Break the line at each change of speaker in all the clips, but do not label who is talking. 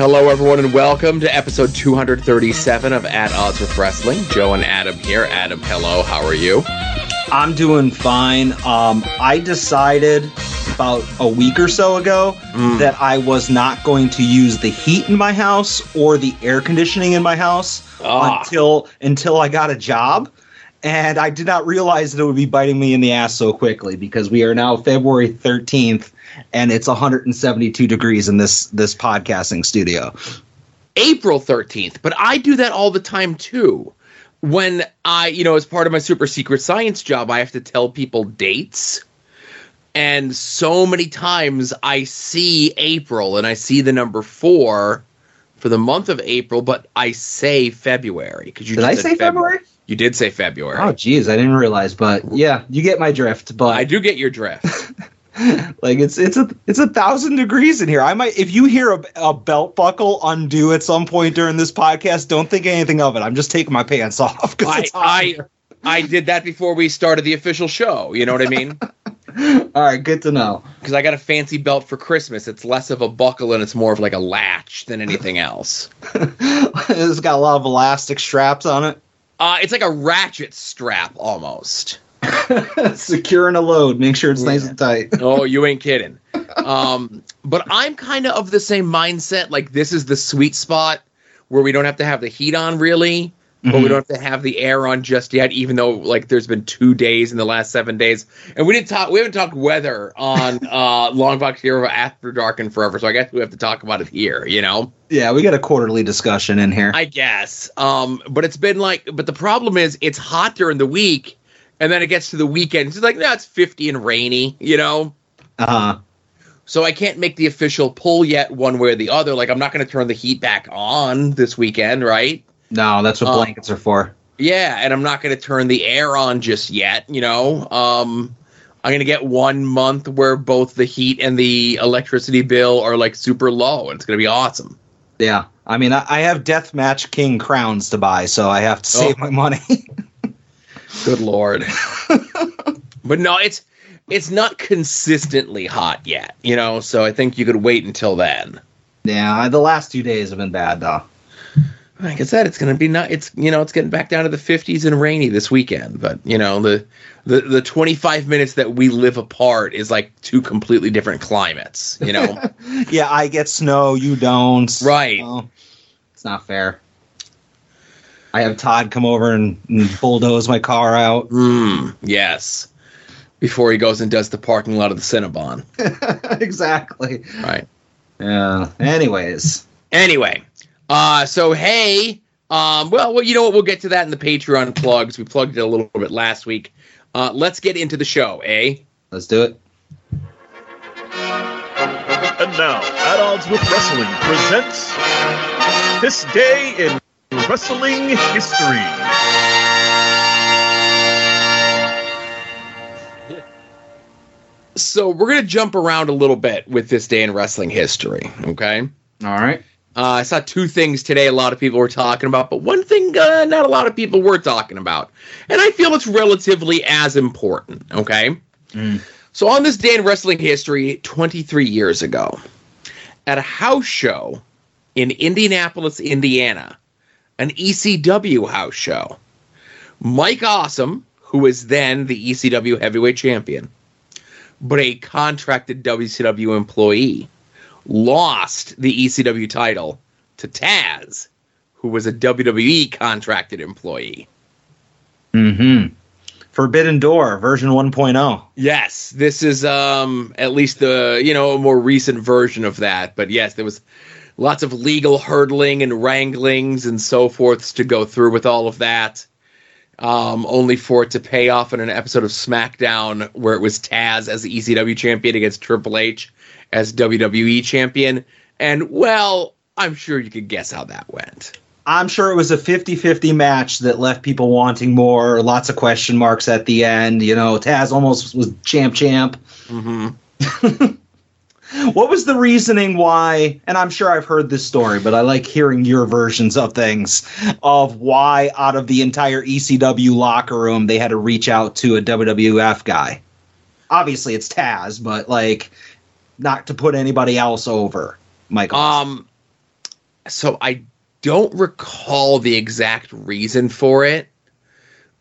Hello, everyone, and welcome to episode 237 of At Odds with Wrestling. Joe and Adam here. Adam, hello. How are you?
I'm doing fine. Um, I decided about a week or so ago
Mm.
that I was not going to use the heat in my house or the air conditioning in my house
Ah.
until until I got a job. And I did not realize that it would be biting me in the ass so quickly because we are now February 13th and it's 172 degrees in this this podcasting studio.
April 13th, but I do that all the time too. When I, you know, as part of my super secret science job, I have to tell people dates. And so many times I see April and I see the number four for the month of April, but I say February because you
Did I say February?
You did say February.
Oh geez, I didn't realize, but yeah, you get my drift. But
I do get your drift.
Like it's it's a it's a thousand degrees in here. I might if you hear a, a belt buckle undo at some point during this podcast, don't think anything of it. I'm just taking my pants off because
I. I. I did that before we started the official show. You know what I mean?
All right, good to know.
Because I got a fancy belt for Christmas. It's less of a buckle and it's more of like a latch than anything else.
it's got a lot of elastic straps on it,
Uh, it's like a ratchet strap almost.
securing a load. Make sure it's nice and tight.
Oh, you ain't kidding. Um, but I'm kind of of the same mindset. Like this is the sweet spot where we don't have to have the heat on really, but we
Mhm.
don't have to have the air on just yet. Even though like there's been two days in the last seven days, and we didn't talk. We haven't talked weather on uh, Longbox Hero After Dark and forever. So I guess we have to talk about it here. You know.
Yeah, we got a quarterly discussion in here.
I guess. Um, but it's been like, but the problem is it's hot during the week, and then it gets to the weekend. It's like, no, it's 50 and rainy, you know?
Uh,
So I can't make the official pull yet one way or the other. Like, I'm not going to turn the heat back on this weekend, right?
No, that's what
Uh,
blankets are for.
Yeah, and I'm not going to turn the air on just yet, you know? Um, I'm going to get one month where both the heat and the electricity bill are like super low, and it's going to be awesome.
Yeah, I mean, I, I have Deathmatch King crowns to buy, so I have to save
Oh.
my money.
Good lord. but no, it's it's not consistently hot yet, you know, so I think you could wait until then.
yeah, the last two days have been bad though.
Like I said, it's gonna be not it's you know, it's getting back down to the fifties and rainy this weekend. But you know, the the the twenty five minutes that we live apart is like two completely different climates, you know.
yeah, I get snow, you don't.
Right.
Well, it's not fair. I have Todd come over and, and bulldoze my car out.
mm, yes. Before he goes and does the parking lot of the Cinnabon.
exactly.
Right.
Yeah. Anyways,
Anyway, uh, so hey, um, well, well, you know what? We'll get to that in the Patreon plugs. We plugged it a little bit last week. Uh, let's get into the show, eh?
let's do it.
And now, At Odds with Wrestling presents This Day in Wrestling History.
So we're gonna jump around a little bit with this day in wrestling history. Okay.
All right.
Uh, I saw two things today. A lot of people were talking about, but one thing uh, not a lot of people were talking about, and I feel it's relatively as important. Okay.
Mm.
So on this day in wrestling history, 23 years ago, at a house show in Indianapolis, Indiana, an ECW house show, Mike Awesome, who was then the ECW heavyweight champion, but a contracted WCW employee, lost the ECW title to Taz, who was a WWE contracted employee.
Mm-hmm. Forbidden Door version oh. 1.0.
Yes, this is um at least the you know a more recent version of that. But yes, there was lots of legal hurdling and wranglings and so forths to go through with all of that. Um, only for it to pay off in an episode of SmackDown where it was Taz as the ECW champion against Triple H as WWE champion. And well, I'm sure you could guess how that went.
I'm sure it was a 50-50 match that left people wanting more. Lots of question marks at the end. You know, Taz almost was champ champ.
Mm-hmm.
What was the reasoning why? And I'm sure I've heard this story, but I like hearing your versions of things of why, out of the entire ECW locker room, they had to reach out to a WWF guy. Obviously, it's Taz, but like, not to put anybody else over. Michael.
Um, so I don't recall the exact reason for it,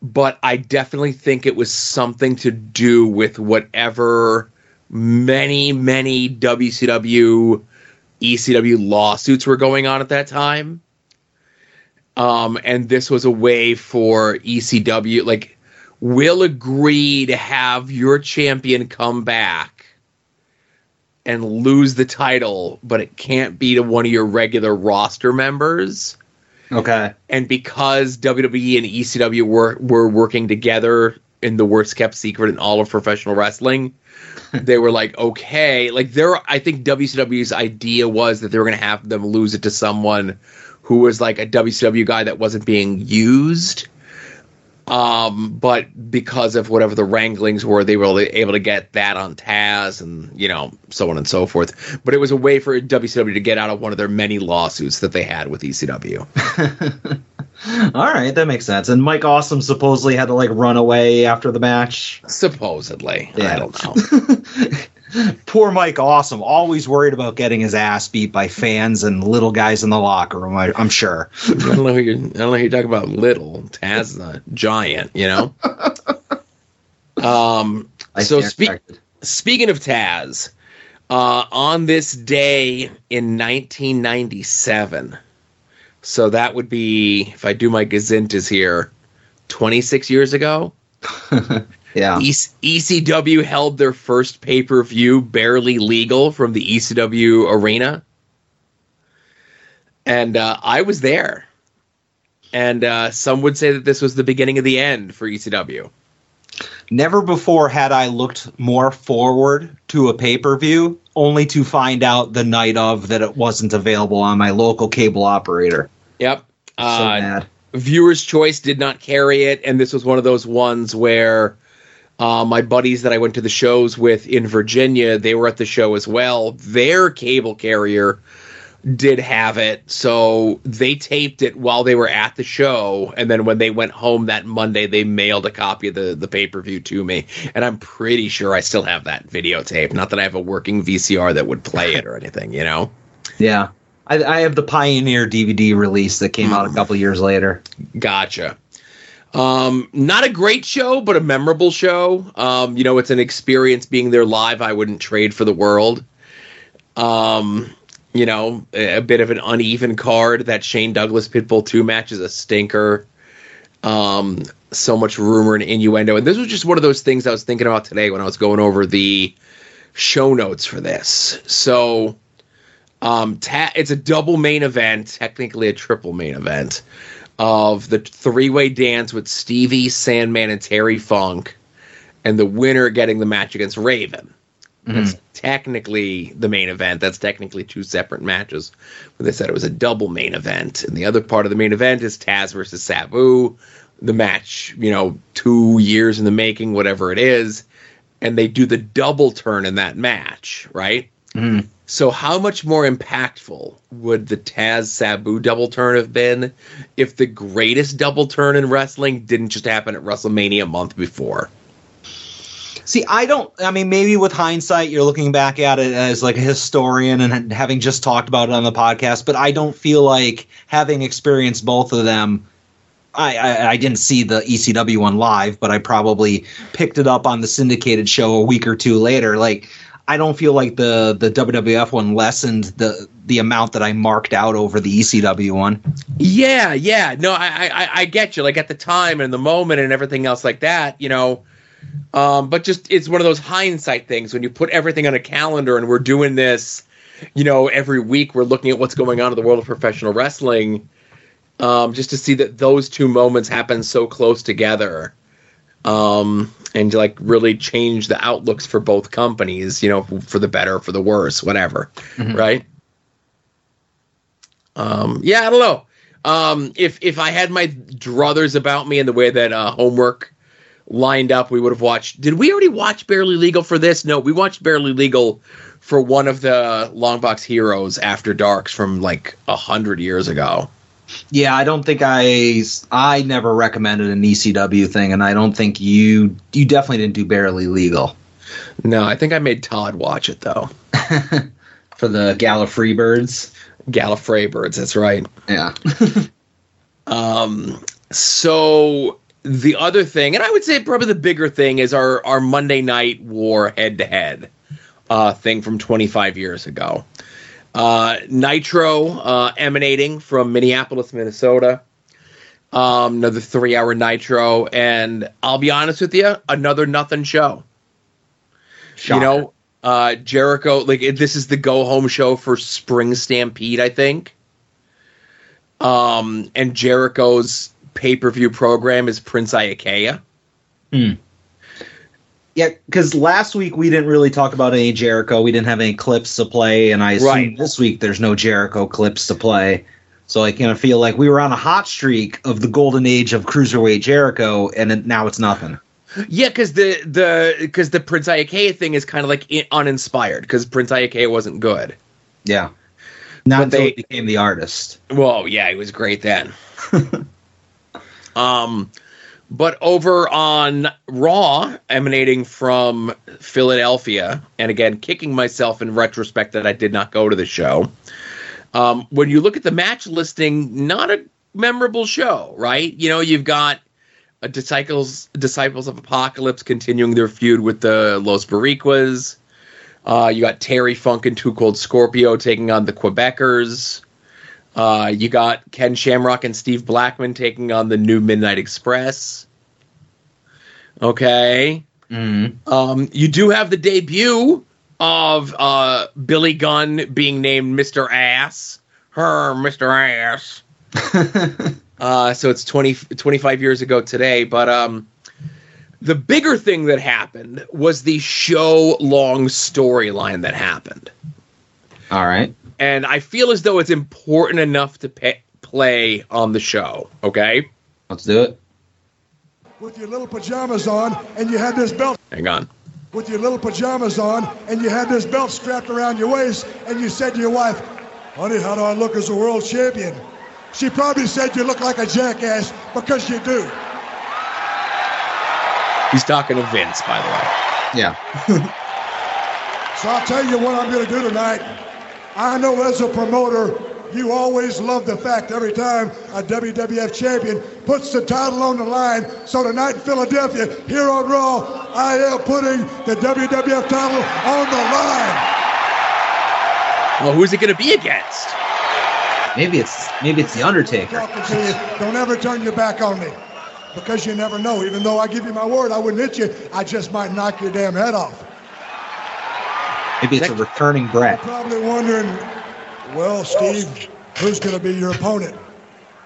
but I definitely think it was something to do with whatever many, many WCW, ECW lawsuits were going on at that time. Um, and this was a way for ECW, like, we'll agree to have your champion come back and lose the title, but it can't be to one of your regular roster members.
Okay.
And because WWE and ECW were were working together in the worst kept secret in all of professional wrestling, they were like, okay, like there. I think WCW's idea was that they were going to have them lose it to someone who was like a WCW guy that wasn't being used. Um, but because of whatever the wranglings were, they were able to get that on Taz and, you know, so on and so forth. But it was a way for WCW to get out of one of their many lawsuits that they had with ECW.
All right, that makes sense. And Mike Awesome supposedly had to like run away after the match.
Supposedly.
Yeah.
I don't know.
Poor Mike Awesome, always worried about getting his ass beat by fans and little guys in the locker room. I, I'm sure.
I don't know who you're, I don't know who you're talking about little. Taz the giant, you know? Um,
I
so spe- speaking of Taz, uh, on this day in 1997, so that would be, if I do my gazintas here, 26 years ago,
yeah.
E- ECW held their first pay per view barely legal from the ECW arena. And uh, I was there. And uh, some would say that this was the beginning of the end for ECW.
Never before had I looked more forward to a pay per view, only to find out the night of that it wasn't available on my local cable operator.
Yep.
So
Uh,
mad.
Viewers' Choice did not carry it, and this was one of those ones where uh, my buddies that I went to the shows with in Virginia, they were at the show as well. Their cable carrier did have it, so they taped it while they were at the show, and then when they went home that Monday, they mailed a copy of the the pay per view to me, and I'm pretty sure I still have that videotape. Not that I have a working VCR that would play it or anything, you know.
Yeah. I, I have the Pioneer DVD release that came out a couple years later.
Gotcha. Um, not a great show, but a memorable show. Um, you know, it's an experience being there live. I wouldn't trade for the world. Um, you know, a, bit of an uneven card. That Shane Douglas Pitbull 2 match is a stinker. Um, so much rumor and innuendo. And this was just one of those things I was thinking about today when I was going over the show notes for this. So, um, ta- it's a double main event, technically a triple main event of the three way dance with Stevie, Sandman, and Terry Funk, and the winner getting the match against Raven. That's technically the main event. That's technically two separate matches. But they said it was a double main event. And the other part of the main event is Taz versus Sabu. The match, you know, two years in the making, whatever it is. And they do the double turn in that match, right?
Mhm.
So, how much more impactful would the Taz Sabu double turn have been if the greatest double turn in wrestling didn't just happen at WrestleMania a month before?
See, I don't. I mean, maybe with hindsight, you're looking back at it as like a historian and having just talked about it on the podcast. But I don't feel like having experienced both of them. I, I, I didn't see the ECW one live, but I probably picked it up on the syndicated show a week or two later. Like, I don't feel like the the WWF one lessened the the amount that I marked out over the ECW one.
Yeah, yeah. No, I, I, I get you. Like at the time and the moment and everything else like that, you know. Um, but just it's one of those hindsight things when you put everything on a calendar and we're doing this, you know, every week we're looking at what's going on in the world of professional wrestling. Um, just to see that those two moments happen so close together, um, and like really change the outlooks for both companies, you know, for the better, for the worse, whatever, right? Um, yeah, I don't know. Um, if if I had my druthers about me and the way that uh, homework lined up, we would have watched. Did we already watch Barely Legal for this? No, we watched Barely Legal for one of the Longbox Heroes After Darks from like a hundred years ago.
Yeah, I don't think I I never recommended an ECW thing, and I don't think you you definitely didn't do barely legal
No, I think I made Todd watch it though.
for the Gala Freebirds.
Gallifrey birds. That's right.
Yeah.
Um, so the other thing, and I would say probably the bigger thing, is our our Monday Night War head to head uh thing from 25 years ago. Uh, Nitro uh, emanating from Minneapolis, Minnesota. Um, another three hour Nitro, and I'll be honest with you, another nothing show. You know, uh, Jericho, like this is the go home show for Spring Stampede, I think. Um, and Jericho's pay per view program is Prince Iaukea.
Yeah, because last week we didn't really talk about any Jericho. We didn't have any clips to play, and I assume
Right.
this week there's no Jericho clips to play. So I kind of feel like we were on a hot streak of the golden age of cruiserweight Jericho, and it, now it's nothing.
Yeah, because the the because the Prince Iaukea thing is kind of like uninspired because Prince Iaukea wasn't good.
Yeah, not
But
until
they-
he became the artist.
Well, yeah, he was great then. um, but over on Raw, emanating from Philadelphia, and again, kicking myself in retrospect that I did not go to the show. Um, when you look at the match listing, not a memorable show, right? You know, you've got disciples disciples of Apocalypse continuing their feud with the Los Boricuas. Uh, you got Terry Funk and Too Cold Scorpio taking on the Quebecers. Uh, you got Ken Shamrock and Steve Blackman taking on the new Midnight Express. Okay.
Mm.
Um, you do have the debut of uh, Billy Gunn being named Mr. Ass. Her, Mr. Ass. Uh, so it's 20, 25 years ago today. But um, the bigger thing that happened was the show long storyline that happened.
All right.
And I feel as though it's important enough to pay, play on the show. Okay.
Let's do it.
with your little pajamas on and you had this belt
Hang on.
with your little pajamas on and you had this belt strapped around your waist and you said to your wife, honey, how do I look as a world champion? She probably said you look like a jackass because you do.
He's talking to Vince, by the way.
Yeah.
So I'll tell you what I'm going to do tonight. I know as a promoter, you always love the fact every time a WWF champion puts the title on the line. So tonight in Philadelphia, here on Raw, I am putting the WWF title on the line.
Well, who's it going to be against?
Maybe it's maybe it's the Undertaker.
Talking to you, don't ever turn your back on me. Because you never know. Even though I give you my word, I wouldn't hit you. I just might knock your damn head off.
Maybe it's a returning Bret.
Probably wondering, well, Steve, who's going to be your opponent?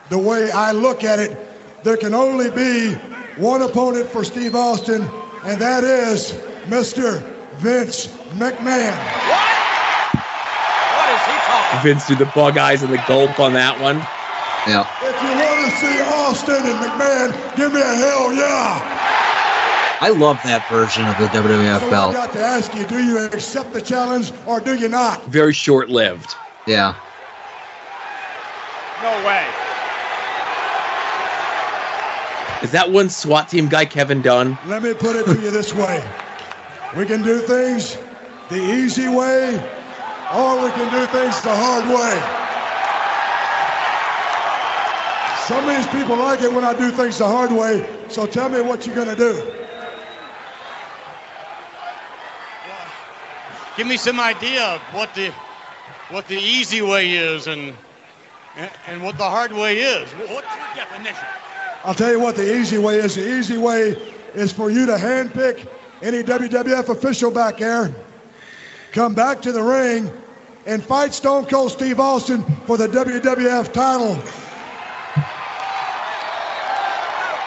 The way I look at it, there can only be one opponent for Steve Austin, and that is Mr. Vince McMahon. What? What is he talking?
Vince do the bug eyes and the gulp on that one.
Yeah.
If you want to see Austin and McMahon, give me a hell yeah.
I love that version of the WWF
So I
belt.
got to ask you, do you accept the challenge or do you not?
Very short lived.
Yeah.
No way.
Is that one SWAT team guy Kevin Dunn?
Let me put it to you this way. We can do things the easy way, or we can do things the hard way. Some of these people like it when I do things the hard way, so tell me what you're gonna do.
Give me some idea of what the what the easy way is and and, what the hard way is. What's your definition?
I'll tell you what the easy way is. The easy way is for you to handpick any WWF official back there, come back to the ring, and fight Stone Cold Steve Austin for the WWF title.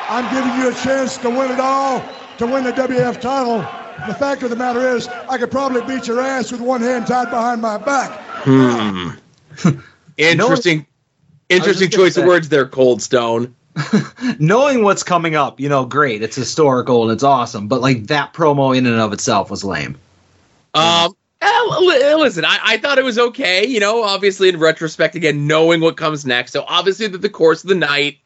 I'm giving you a chance to win it all, to win the WWF title. The fact of the matter is, I could probably beat your ass with one hand tied behind my back.
Hmm. interesting, interesting
gonna
choice of words there, Cold Stone.
Knowing what's coming up, you know, great. It's historical and it's awesome. But like that promo in and of itself was lame.
Um, eh, listen, I, I thought it was okay. You know, obviously in retrospect, again, knowing what comes next. So obviously, that the course of the night,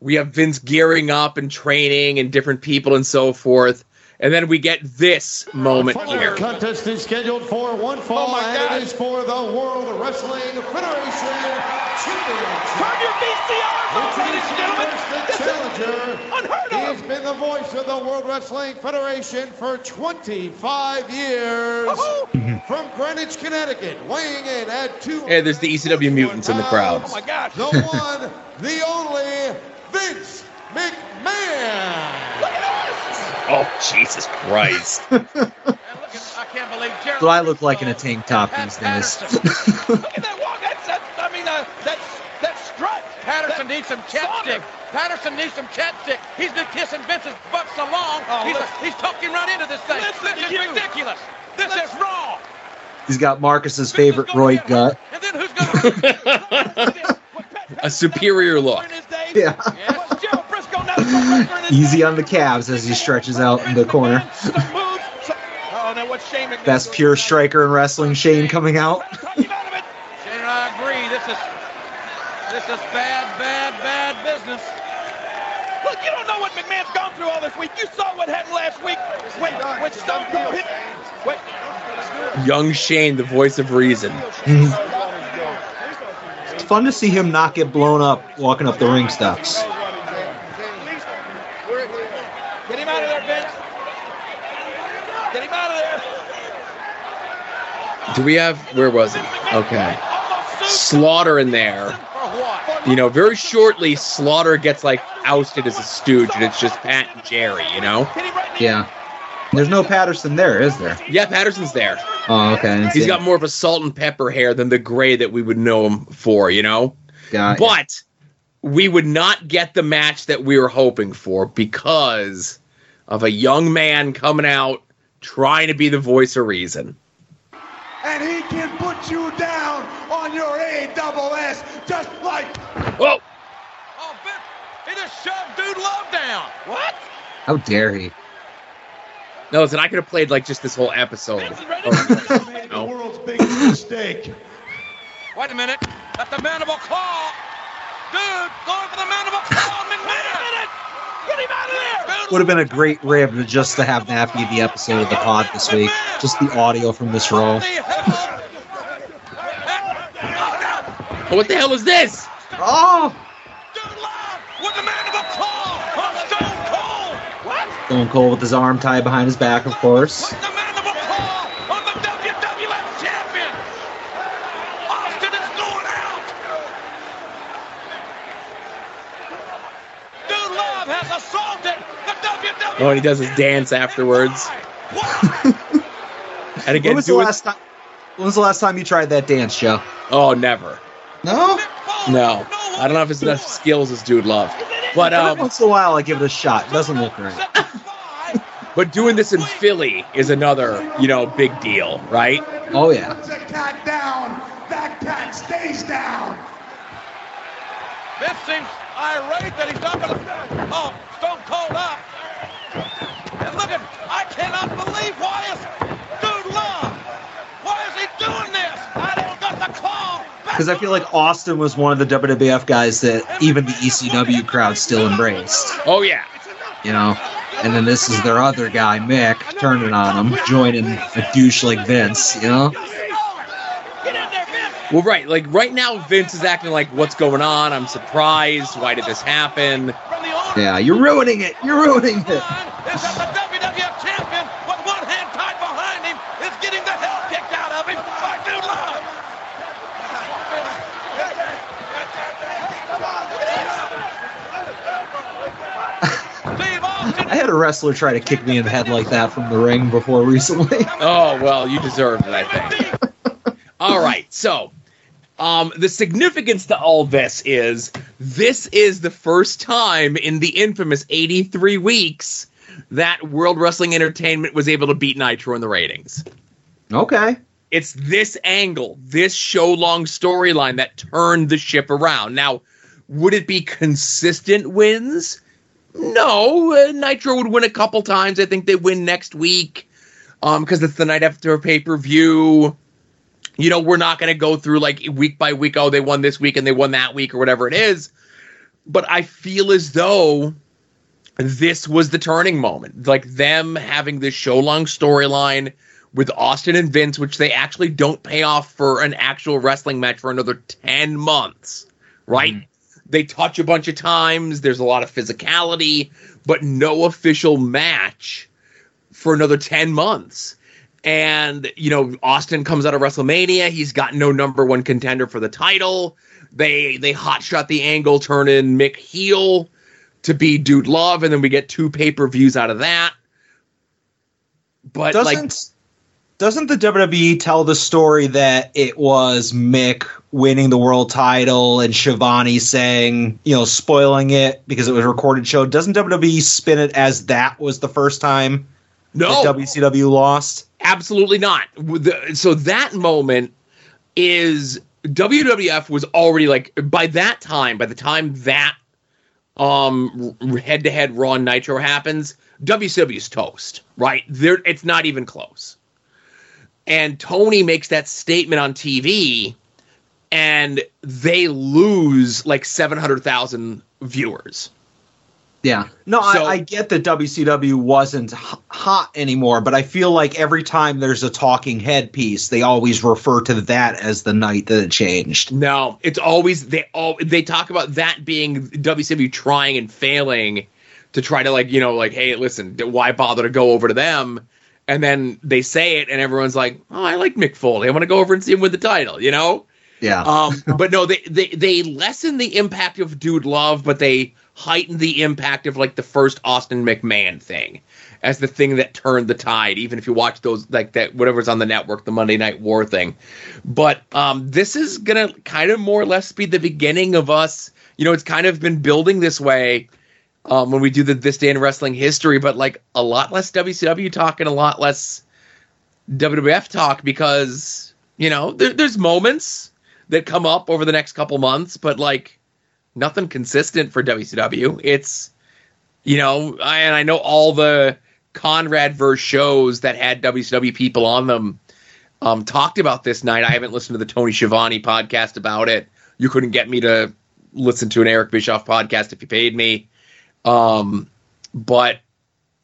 we have Vince gearing up and training and different people and so forth. And then we get this moment
Following
here.
contest is scheduled for one oh fall,
Oh my
and it is for the World Wrestling Federation Championship.
Turn your VCRs off, ladies and gentlemen.
first the
This is
challenger.
unheard
He's been the voice of the World Wrestling Federation for 25 years.
Woohoo! Mm-hmm.
From Greenwich, Connecticut, weighing in at two.
Hey, there's the ECW mutants in the crowd.
Oh my gosh.
The one, the only, Vince McMahon.
Look at us.
Oh, Jesus Christ.
And look at, I can't believe Jerry.
So I look like in a tank top
and
these days.
Look at that walk. That's, that's I mean, uh, that's, that's strut.
Patterson
That-
needs some chapstick. Patterson needs some chapstick. He's been kissing Vince's butt so long.
Oh,
he's,
listen.
he's talking right into this thing.
Listen
this is
you.
ridiculous. This is wrong.
He's got Marcus's
Vince
favorite Roy
get
gut.
hurt, And then who's going to...
A superior look.
Yeah.
Was Gerald Brisco not a pro wrestler in his
Easy on the calves as he stretches out in the corner.
Some moves, some- now what's Shane McMahon
Best pure striker in wrestling, Shane coming out.
Talk him out of it. Shane and I agree. This is this is bad, bad, bad business. Look, you don't know what McMahon's gone through all this week. You saw what happened last week when when Stone Cold hit. Wait,
Young Shane, the voice of reason.
It's fun to see him not get blown up walking up the ring steps.
get him out of there, Vince. Get him out of there.
Do we have, where was he? Okay. Slaughter in there. You know, very shortly, Slaughter gets like ousted as a stooge, and it's just Pat and Jerry, you know?
Hit him right in the
Yeah. There's no Patterson there, is there?
Yeah, Patterson's there.
Oh, okay. See
got more of a salt and pepper hair than the gray that we would know him for, you know?
Got.
But we would not get the match that we were hoping for because of a young man coming out trying to be the voice of reason.
And he can put you down on your A double S just like
Oh,
Oh, Vince, he just shoved Dude Love down. What?
How dare he?
no, listen, I could have played like just this whole episode.
Vince is oh, ready.
Oh,
made the world's biggest mistake.
Wait a minute. That's the mandible claw. Dude, going for the mandible claw. McMahon. Wait a minute. Get him out of there. Dude,
Would have been a great rib to just to have Nappy the episode of the pod this week. Just the audio from this
what
roll.
the hell? Oh,
what the hell is this?
Oh!
no. Dude, Love with the mandible claw on Stone Cold.
Stone Cold with his arm tied behind his back, of course.
With the mandible claw on the WWF champion. Austin is going out. Dude Love has assaulted the WWF.
Oh, and he does his dance afterwards.
What?
And
When
again,
was the last time? When was the last time you tried that dance, Joe?
oh, never.
No.
No, I don't know if it's enough skills as Dude Love, but um,
once in a while, I give it a shot. It doesn't look right.
but doing this in Philly is another, you know, big deal, right?
Oh yeah.
Puts cat down, that cat stays down.
Vince seems irate that he's not going to. Oh, Stone Cold up. And look at, I cannot believe why is Dude Love? Why is he doing this? I don't got the claw.
Because I feel like Austin was one of the WWF guys that even the ECW crowd still embraced.
Oh yeah.
You know. And then this is their other guy, Mick, turning on him, joining a douche like Vince. You know.
Get in there, Vince.
Well, right, like right now, Vince is acting like, "What's going on? I'm surprised. Why did this happen?"
From the owner.
Yeah, you're ruining it. You're ruining it.
Is that the WWF champion with one hand tied behind him is getting the hell kicked out of him by Dude Love.
I had a wrestler try to kick me in the head like that from the ring before recently.
Oh well, you deserved it, I think. all right, so um, the significance to all this is this is the first time in the infamous 83 weeks that World Wrestling Entertainment was able to beat Nitro in the ratings.
Okay.
It's this angle, this show long storyline that turned the ship around. Now, would it be consistent wins? No, uh, Nitro would win a couple times. I think they win next week um because it's the night after a pay per view. You know, we're not going to go through like week by week. Oh, they won this week and they won that week or whatever it is. But I feel as though this was the turning moment. Like them having this show long storyline with Austin and Vince, which they actually don't pay off for an actual wrestling match for another 10 months, right?
Mhm.
They touch a bunch of times. There's a lot of physicality, but no official match for another 10 months. And, you know, Austin comes out of WrestleMania. He's got no number one contender for the title. They they hotshot the angle, turn in Mick heel to be Dude Love, and then we get two pay per views out of that. But
doesn't
like,
doesn't the WWE tell the story that it was Mick winning the world title and Schiavone saying, you know, spoiling it because it was a recorded show? Doesn't WWE spin it as that was the first time
no,
WCW lost?
absolutely not. So that moment is WWF was already like by that time, by the time that um head to head Raw and Nitro happens, WCW's toast, right? There, it's not even close. And Tony makes that statement on TV, and they lose like seven hundred thousand viewers.
Yeah. No,
So-
I, I get that WCW wasn't hot anymore, but I feel like every time there's a talking head piece, they always refer to that as the night that it changed.
No, it's always they all they talk about that being WCW trying and failing to try to like you know like hey listen why bother to go over to them and then they say it and everyone's like oh I like Mick Foley I want to go over and see him with the title you know
Yeah.
um but no they they they lessen the impact of Dude Love but they heighten the impact of like the first Austin McMahon thing as the thing that turned the tide even if you watch those like that whatever's on the network the Monday Night War thing but um, this is gonna kind of more or less be the beginning of us. You know, it's kind of been building this way um, when we do the this day in wrestling history, but like a lot less WCW talk and a lot less WWF talk because you know there, there's moments that come up over the next couple months, but like nothing consistent for WCW. It's you know, I, and I know all the Conrad verse shows that had WCW people on them um, talked about this night. I haven't listened to the Tony Schiavone podcast about it. You couldn't get me to listen to an Eric Bischoff podcast if you paid me. Um, but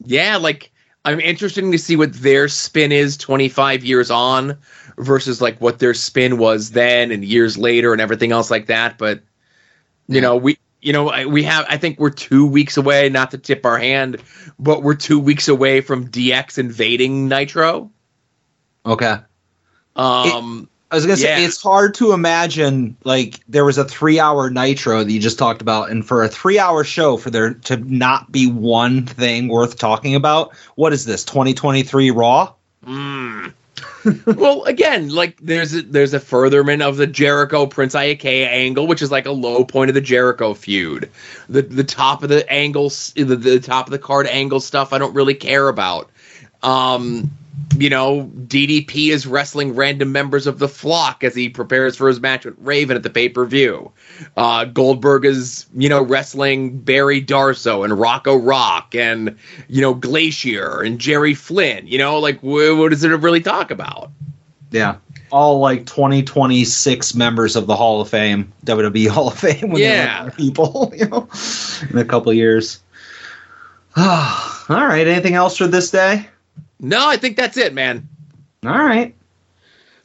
yeah, like I'm interested to see what their spin is 25 years on versus like what their spin was then and years later and everything else like that. But you know, we you know we have I think we're two weeks away. Not to tip our hand, but we're two weeks away from DX invading Nitro.
Okay.
Um,
I was gonna say it's hard to imagine like there was a three hour nitro that you just talked about, and for a three hour show for there to not be one thing worth talking about. What is this? Twenty twenty three Raw?
Mm. well, again, like there's a, there's a furtherment of the Jericho Prince Iaukea angle, which is like a low point of the Jericho feud. The the top of the angles, the, the top of the card angle stuff, I don't really care about. Um, you know, DDP is wrestling random members of the flock as he prepares for his match with Raven at the pay per view. Uh, Goldberg is, you know, wrestling Barry Darsow and Rocco Rock and, you know, Glacier and Jerry Flynn. You know, like, wh- what does it really talk about?
Yeah. All like twenty twenty six members of the Hall of Fame, WWE Hall of Fame. When
Yeah.
people, you know, in a couple years. All right. Anything else for this day?
No, I think that's it, man.
All right.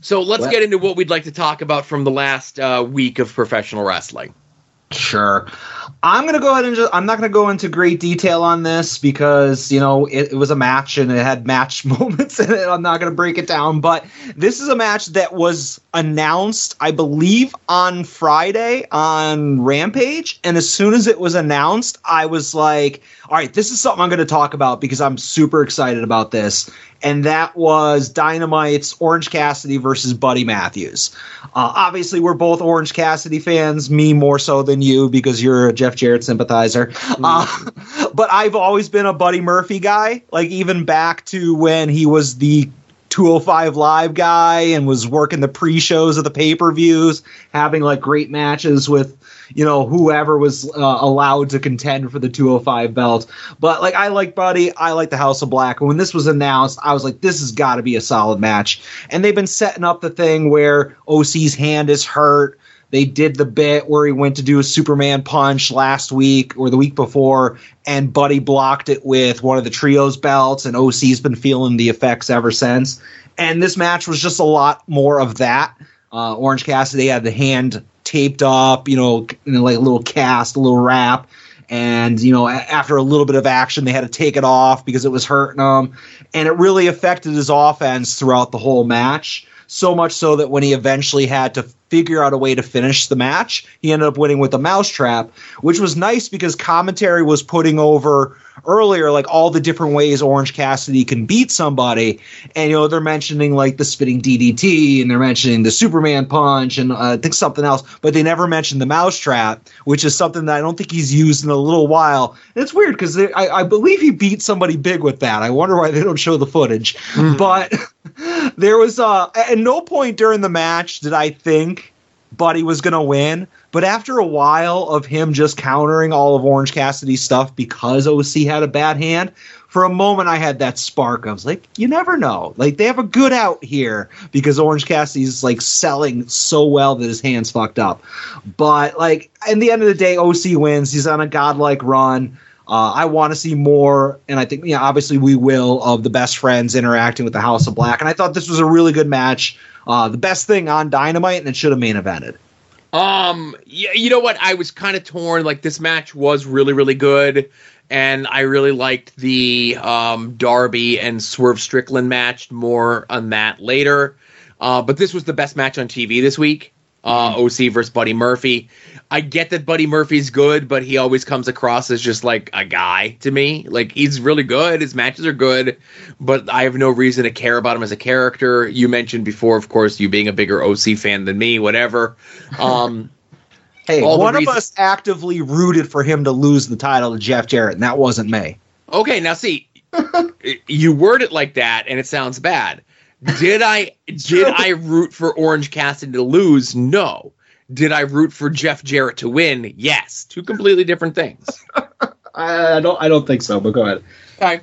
So let's
Well-
get into what we'd like to talk about from the last uh, week of professional wrestling.
Sure. I'm going to go ahead and just, I'm not going to go into great detail on this because, you know, it, it was a match and it had match moments in it. I'm not going to break it down, but this is a match that was announced, I believe, on Friday on Rampage. And as soon as it was announced, I was like, all right, this is something I'm going to talk about because I'm super excited about this. And that was Dynamite's Orange Cassidy versus Buddy Matthews. Uh, obviously, we're both Orange Cassidy fans, me more so than you because you're a Jeff Jarrett sympathizer. Uh, but I've always been a Buddy Murphy guy, like even back to when he was the 205 Live guy and was working the pre shows of the pay per views, having like great matches with, you know, whoever was uh, allowed to contend for the 205 belt. But like, I like Buddy, I like the House of Black. And when this was announced, I was like, this has got to be a solid match. And they've been setting up the thing where OC's hand is hurt. They did the bit where he went to do a Superman punch last week or the week before, and Buddy blocked it with one of the trios belts, and OC's been feeling the effects ever since. And this match was just a lot more of that. Uh, Orange Cassidy had the hand taped up, you know, like a little cast, a little wrap. And, you know, after a little bit of action, they had to take it off because it was hurting him. And it really affected his offense throughout the whole match. So much so that when he eventually had to figure out a way to finish the match, he ended up winning with a mousetrap, which was nice because commentary was putting over earlier like all the different ways Orange Cassidy can beat somebody. And, you know, they're mentioning like the spinning DDT and they're mentioning the Superman punch and uh, I think something else, but they never mentioned the mousetrap, which is something that I don't think he's used in a little while. And it's weird because I, I believe he beat somebody big with that. I wonder why they don't show the footage. But there was uh, at no point during the match did I think Buddy was to win. But after a while of him just countering all of Orange Cassidy's stuff because OC had a bad hand, for a moment I had that spark. I was like, you never know. Like they have a good out here because Orange Cassidy's like selling so well that his hand's fucked up. But like in the end of the day, OC wins. He's on a godlike run. Uh, I want to see more, and I think, yeah, obviously we will, of the best friends interacting with the House of Black. And I thought this was a really good match. Uh, the best thing on Dynamite, and it should have main evented.
Um, yeah, you know what? I was kind of torn. Like this match was really, really good, and I really liked the um, Darby and Swerve Strickland match. More on that later. Uh, but this was the best match on TV this week. Uh, OC versus Buddy Murphy. I get that Buddy Murphy's good, but he always comes across as just like a guy to me. Like he's really good. His matches are good, but I have no reason to care about him as a character. You mentioned before, of course, you being a bigger OC fan than me. Whatever. Um,
Hey, one of us actively rooted for him to lose the title to Jeff Jarrett, and that wasn't me.
Okay, now see, you word it like that, and it sounds bad. Did I did I root for Orange Cassidy to lose? No. Did I root for Jeff Jarrett to win? Yes. Two completely different things.
I don't. I don't think so. But go ahead.
Okay.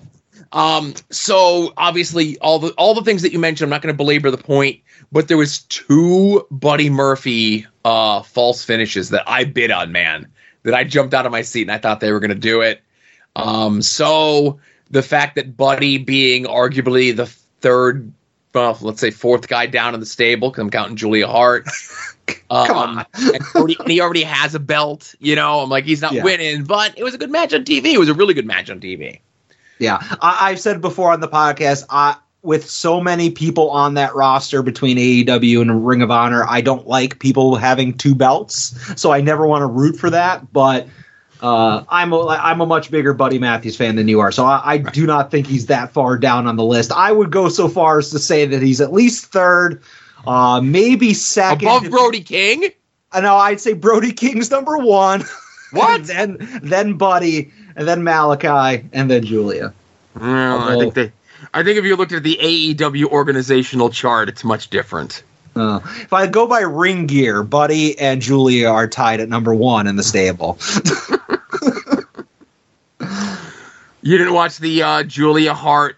Um, so obviously all the all the things that you mentioned, I'm not going to belabor the point, but there was two Buddy Murphy uh false finishes that I bid on, man. That I jumped out of my seat and I thought they were going to do it. Um, so the fact that Buddy being arguably the third, well, let's say fourth guy down in the stable, because I'm counting Julia Hart. Um,
Come on.
and, already- and he already has a belt, you know. I'm like, he's not
Yeah.
winning, but it was a good match on TV. It was a really good match on TV.
Yeah, I, I've said before on the podcast. I with so many people on that roster between AEW and Ring of Honor, I don't like people having two belts, so I never want to root for that. But uh, I'm a, I'm a much bigger Buddy Matthews fan than you are, so I, I do not think he's that far down on the list. I would go so far as to say that he's at least third, uh, maybe second.
Above Brody King?
I know I'd say Brody King's number one.
What?
then then Buddy, and then Malachi, and then Julia.
Well, I think they. I think if you looked at the AEW organizational chart, it's much different.
Uh, if I go by ring gear, Buddy and Julia are tied at number one in the stable.
You didn't watch the uh, Julia Hart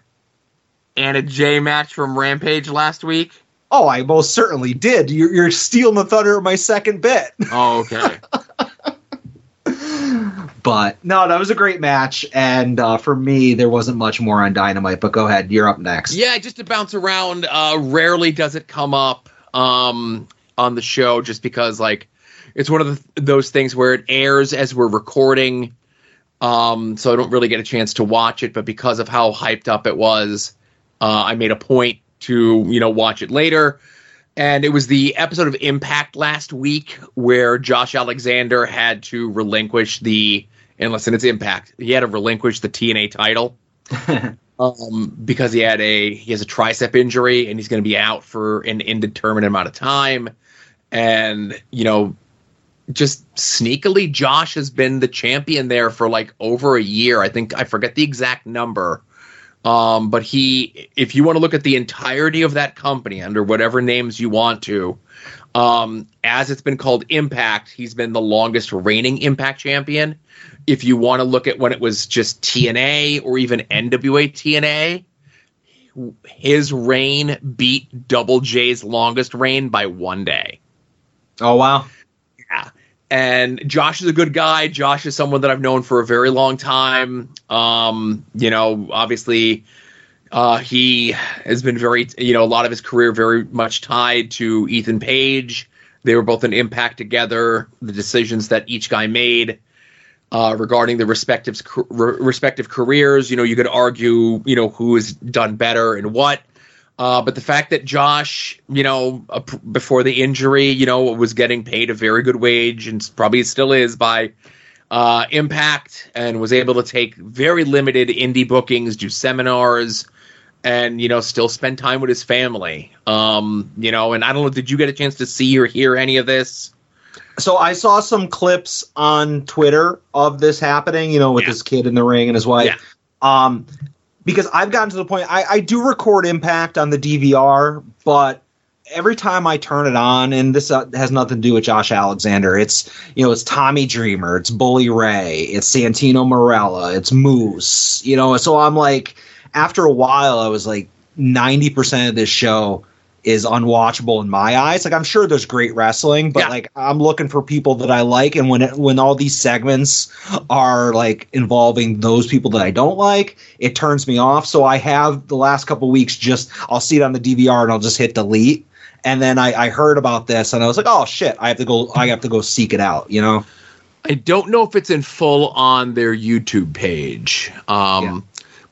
Anna Jay match from Rampage last week?
oh, I most certainly did. You're, you're stealing the thunder of my second bit.
Oh, okay.
But no, that was a great match, and uh, for me, there wasn't much more on Dynamite. But go ahead, you're up next.
yeah, just to bounce around. Uh, rarely does it come up um, on the show, just because like it's one of the, those things where it airs as we're recording. Um, so I don't really get a chance to watch it, but because of how hyped up it was, uh, I made a point to you know watch it later. And it was the episode of Impact last week where Josh Alexander had to relinquish the and listen, it's Impact. He had to relinquish the TNA title um, because he had a he has a tricep injury and he's going to be out for an indeterminate amount of time. And you know, just sneakily, Josh has been the champion there for like over a year. I think I forget the exact number. Um, but he, if you want to look at the entirety of that company under whatever names you want to, um, as it's been called Impact, he's been the longest reigning Impact champion. If you want to look at when it was just TNA or even NWA TNA, his reign beat Double J's longest reign by one day.
Oh wow. Yeah.
And Josh is a good guy. Josh is someone that I've known for a very long time. Um, you know, obviously, uh, he has been very, you know, a lot of his career very much tied to Ethan Page. They were both in Impact together. The decisions that each guy made uh, regarding the respective respective careers, you know, you could argue, you know, who has done better and what. Uh, but the fact that Josh, you know, uh, before the injury, you know, was getting paid a very good wage and probably still is by uh, Impact and was able to take very limited indie bookings, do seminars, and, you know, still spend time with his family. Um, you know, and I don't know, did you get a chance to see or hear any of this?
So I saw some clips on Twitter of this happening, you know, with
Yeah.
this kid in the ring and his wife.
Yeah.
Um, because I've gotten to the point I, I do record Impact on the DVR, but every time I turn it on, and this uh, has nothing to do with Josh Alexander, it's you know it's Tommy Dreamer, it's Bully Ray, it's Santino Marella, it's Moose, you know. So I'm like, after a while, I was like, ninety percent of this show is unwatchable in my eyes. Like I'm sure there's great wrestling, but
Yeah.
like I'm looking for people that I like, and when it, when all these segments are like involving those people that I don't like, it turns me off. So I have the last couple weeks just I'll see it on the DVR and I'll just hit delete. And then I, I heard about this and I was like, oh shit, I have to go I have to go seek it out, you know?
I don't know if it's in full on their YouTube page. Um,
Yeah.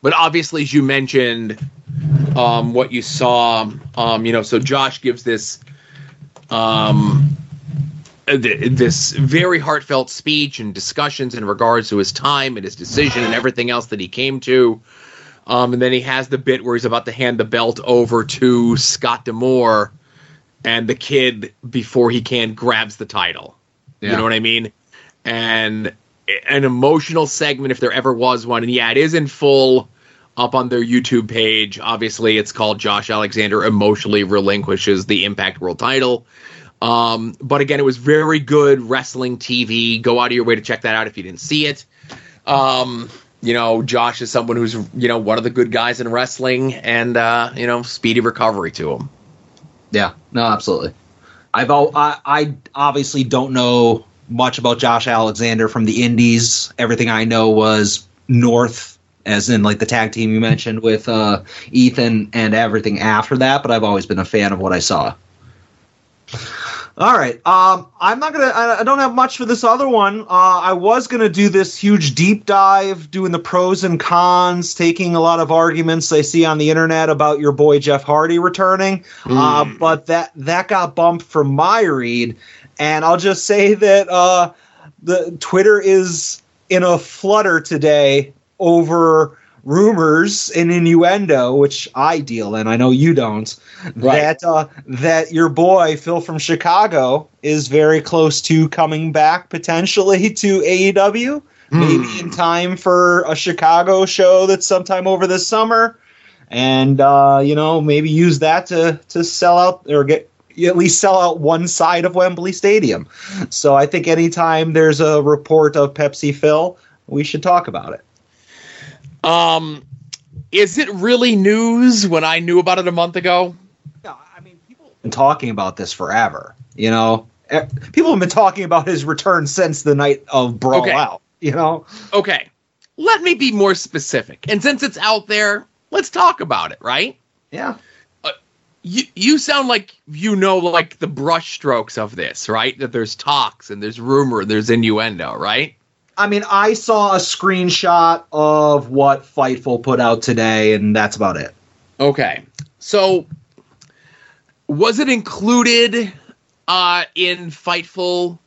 But obviously, as you mentioned, um, what you saw, um, you know, so Josh gives this um, th- this very heartfelt speech and discussions in regards to his time and his decision and everything else that he came to. Um, and then he has the bit where he's about to hand the belt over to Scott D'Amore, and the kid, before he can, grabs the title. You know what I mean? And an emotional segment, if there ever was one. And yeah, it is in full up on their YouTube page. Obviously, it's called Josh Alexander emotionally relinquishes the Impact World title. Um, but again, it was very good wrestling TV. Go out of your way to check that out if you didn't see it. Um, you know, Josh is someone who's, you know, one of the good guys in wrestling and, uh, you know, speedy recovery to him.
Yeah, no, absolutely. I've I, I obviously don't know much about Josh Alexander from the Indies. Everything I know was North, as in like the tag team you mentioned with uh, Ethan, and everything after that. But I've always been a fan of what I saw. All right. Um, I'm not gonna. I, I don't have much for this other one. Uh, I was gonna do this huge deep dive, doing the pros and cons, taking a lot of arguments I see on the internet about your boy Jeff Hardy returning. Uh, but that that got bumped from my read, and I'll just say that uh, the Twitter is in a flutter today over rumors and innuendo, which I deal in. I know you don't.
Right.
That uh, that your boy Phil from Chicago is very close to coming back potentially to AEW. Maybe in time for a Chicago show that's sometime over this summer, and uh, you know maybe use that to to sell out or get at least sell out one side of Wembley Stadium. So I think anytime there's a report of Pepsi Phil, we should talk about it.
Um, is it really news when I knew about it a month ago?
No, I mean, people have been talking about this forever. You know, Eh, people have been talking about his return since the night of Brawl
Okay.
Out. You know,
Okay, let me be more specific. And since it's out there, let's talk about it, right?
yeah,
You you sound like you know like the brushstrokes of this, right? That there's talks and there's rumor, and there's innuendo, right?
I mean, I saw a screenshot of what Fightful put out today, and that's about it.
Okay. So was it included uh in Fightful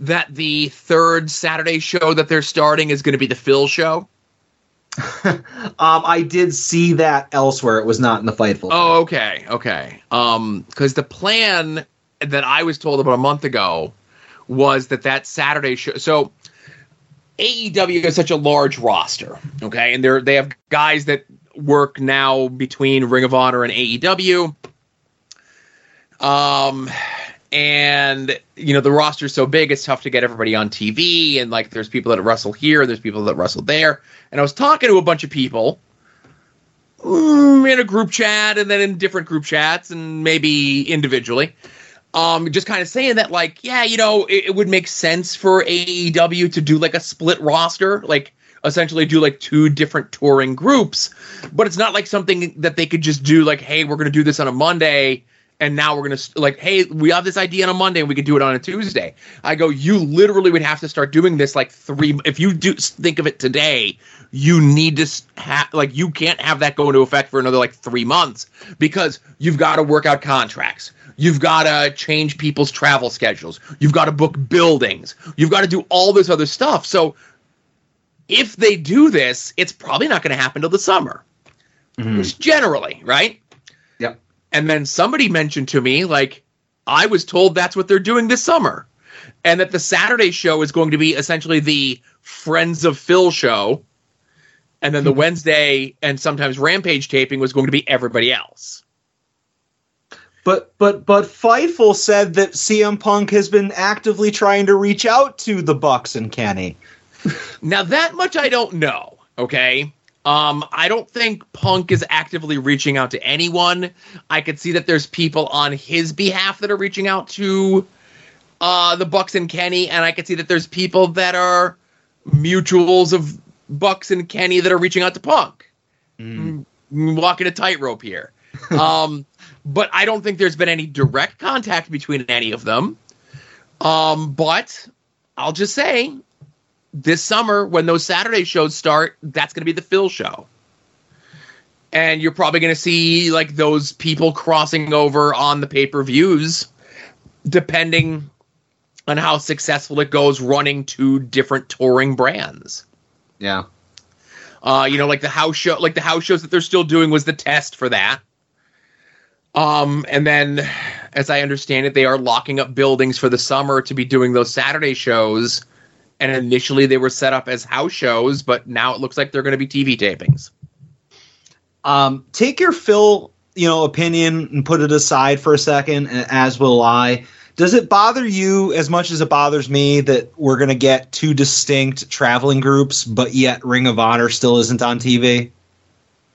that the third Saturday show that they're starting is going to be the Phil show?
Um, I did see that elsewhere. It was not in the Fightful.
Oh, okay, okay. Um, because the plan that I was told about a month ago was that that Saturday show. So AEW has such a large roster, okay, and they're they have guys that work now between Ring of Honor and AEW. Um, and you know the roster's so big, it's tough to get everybody on TV, and like there's people that wrestle here, there's people that wrestle there, and I was talking to a bunch of people mm, in a group chat and then in different group chats and maybe individually. Um, just kind of saying that, like, yeah, you know, it, it would make sense for AEW to do like a split roster, like essentially do like two different touring groups, but it's not like something that they could just do like, hey, we're gonna do this on a Monday and now we're gonna like hey we have this idea on a monday and we could do it on a tuesday. I go you literally would have to start doing this like three if you do think of it today you need to have like you can't have that go into effect for another like three months because you've got to work out contracts you've got to change people's travel schedules you've got to book buildings you've got to do all this other stuff so if they do this it's probably not going to happen till the summer
Mhm.
just generally right
Yep.
and then somebody mentioned to me, like, I was told that's what they're doing this summer. And that the Saturday show is going to be essentially the Friends of Phil show. And then the Wednesday and sometimes Rampage taping was going to be everybody else.
But but but Fightful said that CM Punk has been actively trying to reach out to the Bucks and Kenny.
Now, that much I don't know, okay? Um, I don't think Punk is actively reaching out to anyone. I could see that there's people on his behalf that are reaching out to uh, the Bucks and Kenny, and I could see that there's people that are mutuals of Bucks and Kenny that are reaching out to Punk. Mm, Walking a tightrope here. um, but I don't think there's been any direct contact between any of them. Um, but I'll just say this summer when those Saturday shows start, that's going to be the Phil show. And you're probably going to see like those people crossing over on the pay-per-views depending on how successful it goes running two different touring brands.
Yeah.
Uh, you know, like the house show, like the house shows that they're still doing was the test for that. Um, and then, as I understand it, they are locking up buildings for the summer to be doing those Saturday shows. And initially, they were set up as house shows, but now it looks like they're going to be TV tapings.
Um, take your Phil, you know, opinion and put it aside for a second, as will I. Does it bother you as much as it bothers me that we're going to get two distinct traveling groups, but yet Ring of Honor still isn't on TV?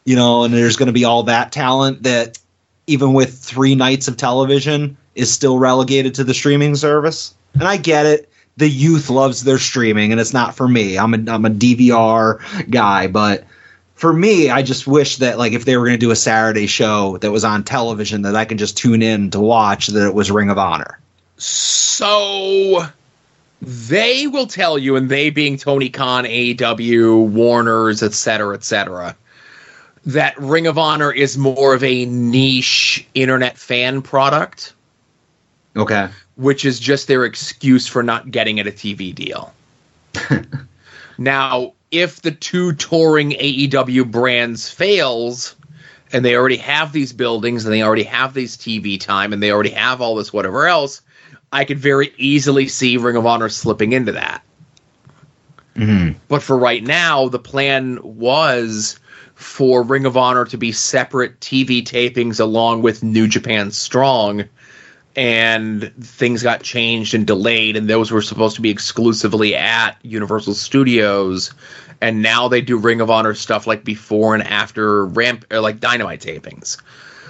You know, and there's going to be all that talent that, even with three nights of television, is still relegated to the streaming service. And I get it. The youth loves their streaming, and it's not for me. I'm a, I'm a DVR guy, but for me, I just wish that like if they were going to do a Saturday show that was on television that I can just tune in to watch that it was Ring of Honor.
So they will tell you, and they being Tony Khan, AEW, Warner's, et cetera, et cetera, that Ring of Honor is more of a niche internet fan product,
Okay.
which is just their excuse for not getting it a TV deal. now, if the two touring AEW brands fails, and they already have these buildings and they already have these TV time and they already have all this whatever else, I could very easily see Ring of Honor slipping into that.
Mm-hmm.
But for right now, the plan was for Ring of Honor to be separate TV tapings along with New Japan Strong. And things got changed and delayed, and those were supposed to be exclusively at Universal Studios. And now they do Ring of Honor stuff like before and after ramp or like dynamite tapings.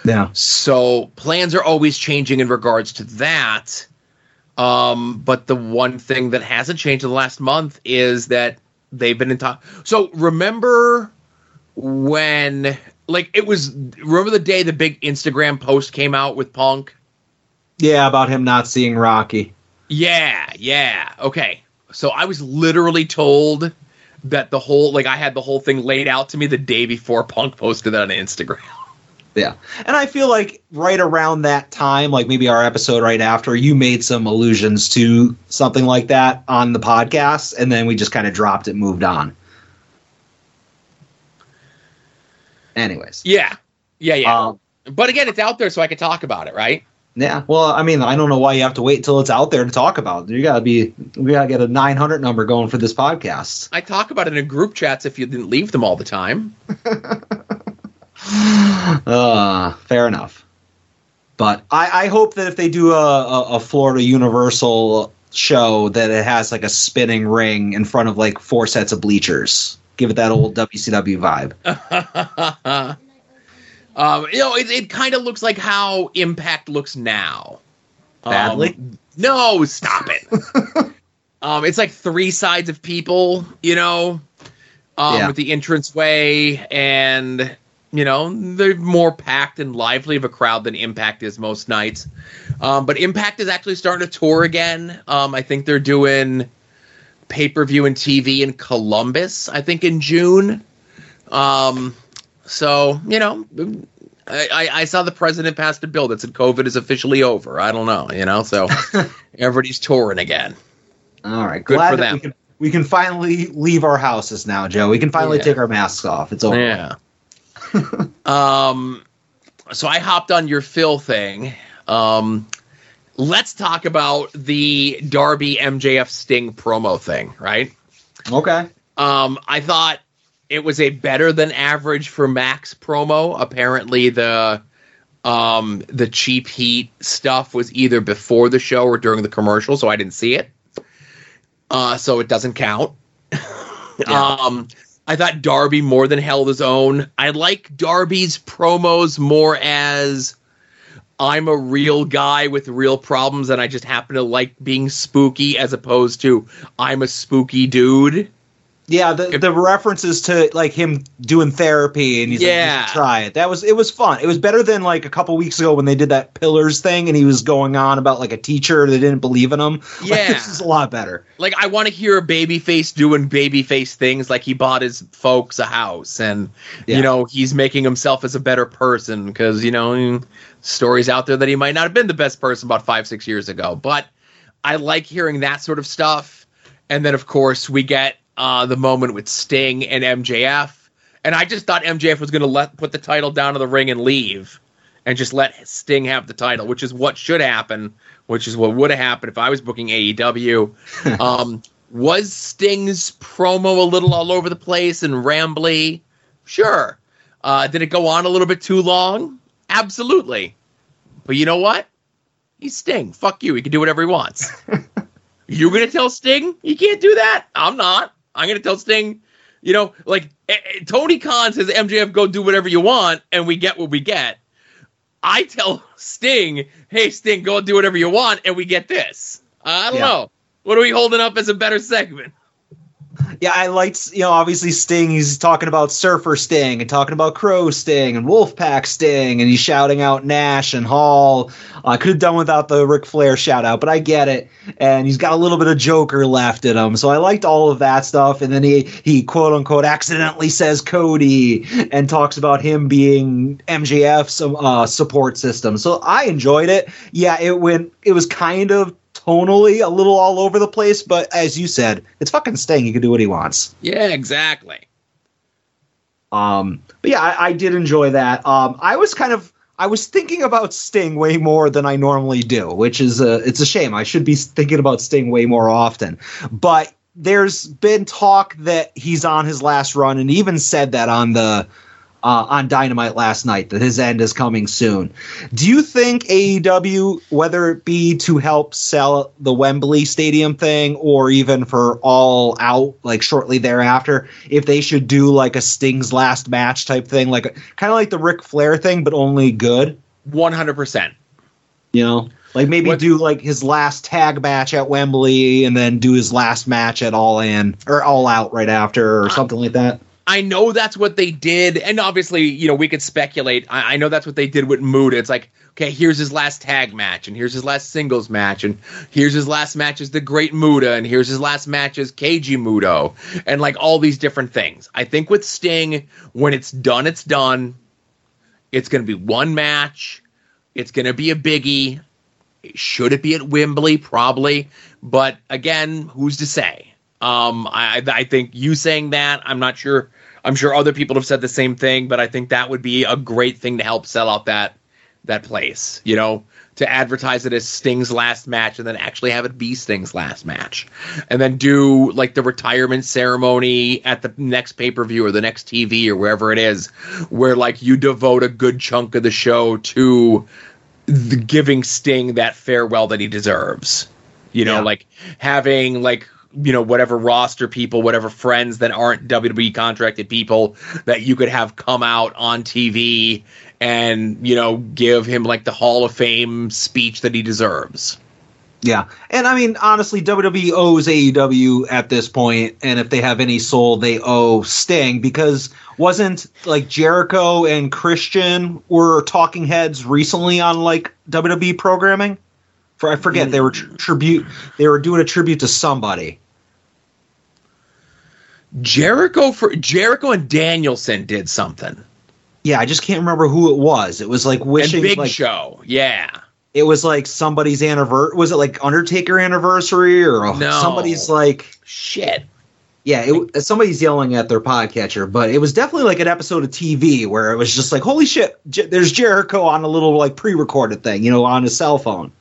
Yeah.
So plans are always changing in regards to that. Um, but the one thing that hasn't changed in the last month is that they've been in talk. So remember when, like, it was remember the day the big Instagram post came out with Punk.
Yeah, about him not seeing Rocky.
Yeah, yeah. Okay. So I was literally told that the whole like I had the whole thing laid out to me the day before Punk posted that on Instagram.
Yeah. And I feel like right around that time, like maybe our episode right after, you made some allusions to something like that on the podcast, and then we just kind of dropped it, moved on. Anyways.
Yeah. Yeah, yeah.
Um,
but again, it's out there so I can talk about it, right?
Yeah, well, I mean, I don't know why you have to wait until it's out there to talk about. it. You gotta be, we gotta get a 900 number going for this podcast.
I talk about it in group chats if you didn't leave them all the time.
Uh, fair enough. But I, I hope that if they do a, a, a Florida Universal show, that it has like a spinning ring in front of like four sets of bleachers. Give it that old WCW vibe.
um, you know, it, it kind of looks like how Impact looks now.
Badly?
Um, no, stop it. um, it's like three sides of people, you know, um,
Yeah.
with the entrance way, and you know they're more packed and lively of a crowd than Impact is most nights. Um, but Impact is actually starting to tour again. Um, I think they're doing pay per view and TV in Columbus. I think in June. Um, so you know, I, I, I saw the president passed a bill that said COVID is officially over. I don't know, you know, so everybody's touring again.
All right,
Good
glad
for
that
them.
we can we can finally leave our houses now, Joe. We can finally
Yeah.
take our masks off. It's over.
Yeah. um, so I hopped on your Phil thing. Um, let's talk about the Darby MJF Sting promo thing, right?
Okay.
Um, I thought it was a better than average for Max promo. Apparently, the um, the cheap heat stuff was either before the show or during the commercial, so I didn't see it. Uh, so it doesn't count. Um, I thought Darby more than held his own. I like Darby's promos more as I'm a real guy with real problems and I just happen to like being spooky as opposed to I'm a spooky dude.
Yeah, the the references to like him doing therapy and he's like,
Yeah.
"You try it. That was it was fun. It was better than like a couple weeks ago when they did that pillars thing and he was going on about like a teacher that didn't believe in him. Like,
Yeah.
this is a lot better.
Like I want to hear a babyface doing babyface things like he bought his folks a house and
Yeah.
you know he's making himself as a better person because you know stories out there that he might not have been the best person about five six years ago but i like hearing that sort of stuff and then of course we get uh, the moment with sting and mjf and i just thought mjf was going to let put the title down to the ring and leave and just let sting have the title which is what should happen which is what would have happened if i was booking aew um, was sting's promo a little all over the place and rambly sure uh, did it go on a little bit too long Absolutely. But you know what? He's Sting. Fuck you. He can do whatever he wants. You're going to tell Sting he can't do that? I'm not. I'm going to tell Sting, you know, like eh, eh, Tony Khan says, MJF, go do whatever you want, and we get what we get. I tell Sting, hey, Sting, go do whatever you want, and we get this. I don't
Yeah.
know. What are we holding up as a better segment?
Yeah, I liked, you know, obviously Sting, he's talking about Surfer Sting and talking about Crow Sting and Wolfpack Sting, and he's shouting out Nash and Hall. I could have done without the Ric Flair shout out, but I get it. And he's got a little bit of Joker left in him. So I liked all of that stuff. And then he, he quote unquote accidentally says Cody and talks about him being MJF's uh, support system. So I enjoyed it. Yeah, it went, it was kind of tonally a little all over the place, but as you said, it's fucking Sting. He can do what he wants.
Yeah, exactly.
Um, but yeah, I, I did enjoy that. Um, I was kind of I was thinking about Sting way more than I normally do, which is a it's a shame. I should be thinking about Sting way more often. But there's been talk that he's on his last run, and even said that on the uh, on Dynamite last night that his end is coming soon. Do you think AEW, whether it be to help sell the Wembley Stadium thing or even for All Out, like shortly thereafter, if they should do like a Sting's last match type thing, like kind of like the Ric Flair thing, but only good?
100%.
You know, like maybe
What-
do like his last tag match at Wembley and then do his last match at All In or All Out right after or something like that.
I know that's what they did, and obviously, you know, we could speculate. I, I know that's what they did with Muta. It's like, okay, here's his last tag match, and here's his last singles match, and here's his last match as the Great Muta, and here's his last match as Keiji Muto, and like all these different things. I think with Sting, when it's done, it's done. It's going to be one match. It's going to be a biggie. Should it be at Wembley? Probably. But again, who's to say? Um, I, I think you saying that, I'm not sure. I'm sure other people have said the same thing, but I think that would be a great thing to help sell out that that place. You know, to advertise it as Sting's last match, and then actually have it be Sting's last match, and then do like the retirement ceremony at the next pay per view or the next TV or wherever it is, where like you devote a good chunk of the show to the giving Sting that farewell that he deserves. You know,
Yeah.
like having like you know whatever roster people, whatever friends that aren't WWE contracted people that you could have come out on TV and you know give him like the Hall of Fame speech that he deserves.
Yeah, and I mean honestly, WWE owes AEW at this point, and if they have any soul, they owe Sting because wasn't like Jericho and Christian were talking heads recently on like WWE programming? For I forget they were mm. tr- tribute, they were doing a tribute to somebody.
Jericho for Jericho and Danielson did something.
Yeah, I just can't remember who it was. It was like wishing
and Big
like
Show, yeah.
it was like somebody's anniversary. Was it like Undertaker anniversary or
No.
somebody's like
Shit.
Yeah, it, somebody's yelling at their podcatcher, but it was definitely like an episode of TV where it was just like, holy shit, J- there's Jericho on a little like pre-recorded thing, you know, on his cell phone.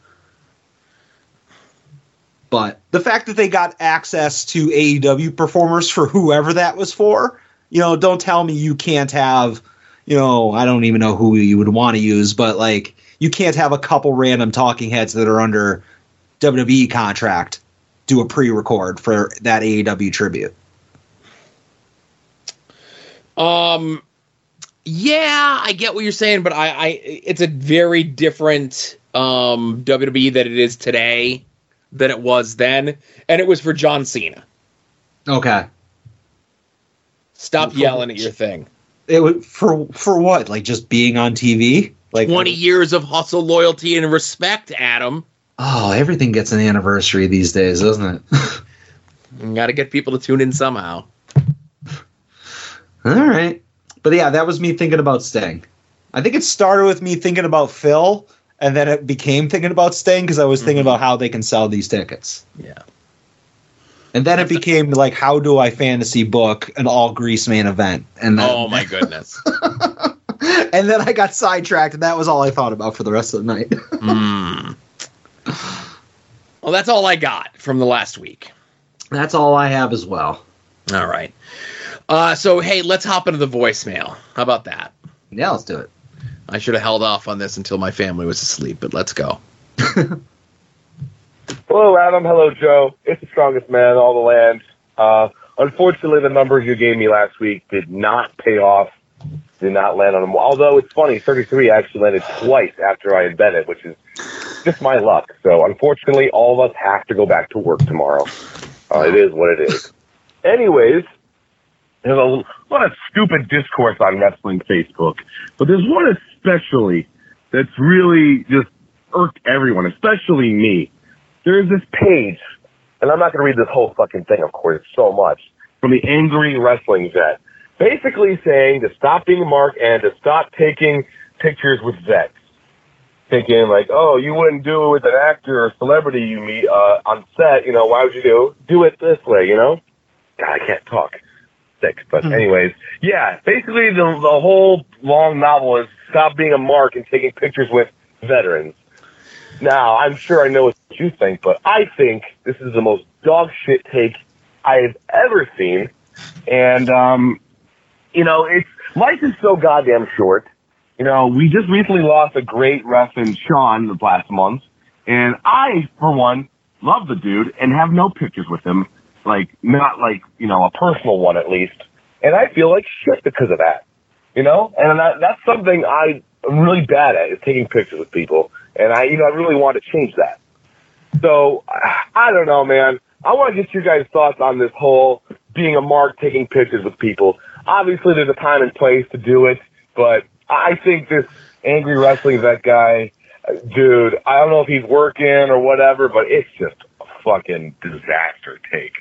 But the fact that they got access to AEW performers for whoever that was for, you know, don't tell me you can't have, you know, I don't even know who you would want to use, but like you can't have a couple random talking heads that are under WWE contract do a pre-record for that AEW tribute.
Um, yeah, I get what you're saying, but I, I it's a very different um WWE that it is today than it was then, and it was for John Cena.
Okay.
Stop yelling at your thing.
It was for for what? Like just being on TV? Like
Twenty years of hustle, loyalty, and respect, Adam.
Oh, everything gets an anniversary these days, doesn't it?
Got to get people to tune in somehow.
All right. But yeah, that was me thinking about Sting. I think it started with me thinking about Phil, and then it became thinking about Sting because I was thinking about how they can sell these tickets.
Yeah.
And then it became like, how do I fantasy book an all grease main event? And then,
Oh my goodness.
and then I got sidetracked, and that was all I thought about for the rest of the night.
Hmm. Well, that's all I got from the last week.
That's all I have as well.
All right. Uh, so hey, let's hop into the voicemail. How about that?
Yeah, let's do it.
I should have held off on this until my family was asleep, but let's go.
Hello, Adam. Hello, Joe. It's the strongest man in all the land. Uh, unfortunately, the numbers you gave me last week did not pay off. Did not land on them. Although it's funny, 33 actually landed twice after I had bet it, which is just my luck. So unfortunately, all of us have to go back to work tomorrow. Uh, it is what it is. Anyways, there's a lot of stupid discourse on wrestling Facebook, but there's one especially that's really just irked everyone, especially me. There's this page, and I'm not going to read this whole fucking thing, of course, so much, from the Angry Wrestling Vet, basically saying to stop being a mark and to stop taking pictures with vets. Thinking like, oh, you wouldn't do it with an actor or celebrity you meet uh, on set. You know, why would you do do it this way? You know, God, I can't talk. Sick. But anyways, yeah. Basically, the the whole long novel is stop being a mark and taking pictures with veterans. Now, I'm sure I know what you think, but I think this is the most dog shit take I've ever seen. And, um, you know, it's, life is so goddamn short. You know, we just recently lost a great ref in Sean the last month. And I, for one, love the dude and have no pictures with him. Like, not like, you know, a personal one at least. And I feel like shit because of that. You know? And that, that's something I am really bad at is taking pictures with people. And I, you know, I really want to change that. So, I don't know, man. I want to get your guys' thoughts on this whole being a mark, taking pictures with people. Obviously, there's a time and place to do it, but I think this angry wrestling vet guy, dude, I don't know if he's working or whatever, but it's just a fucking disaster take.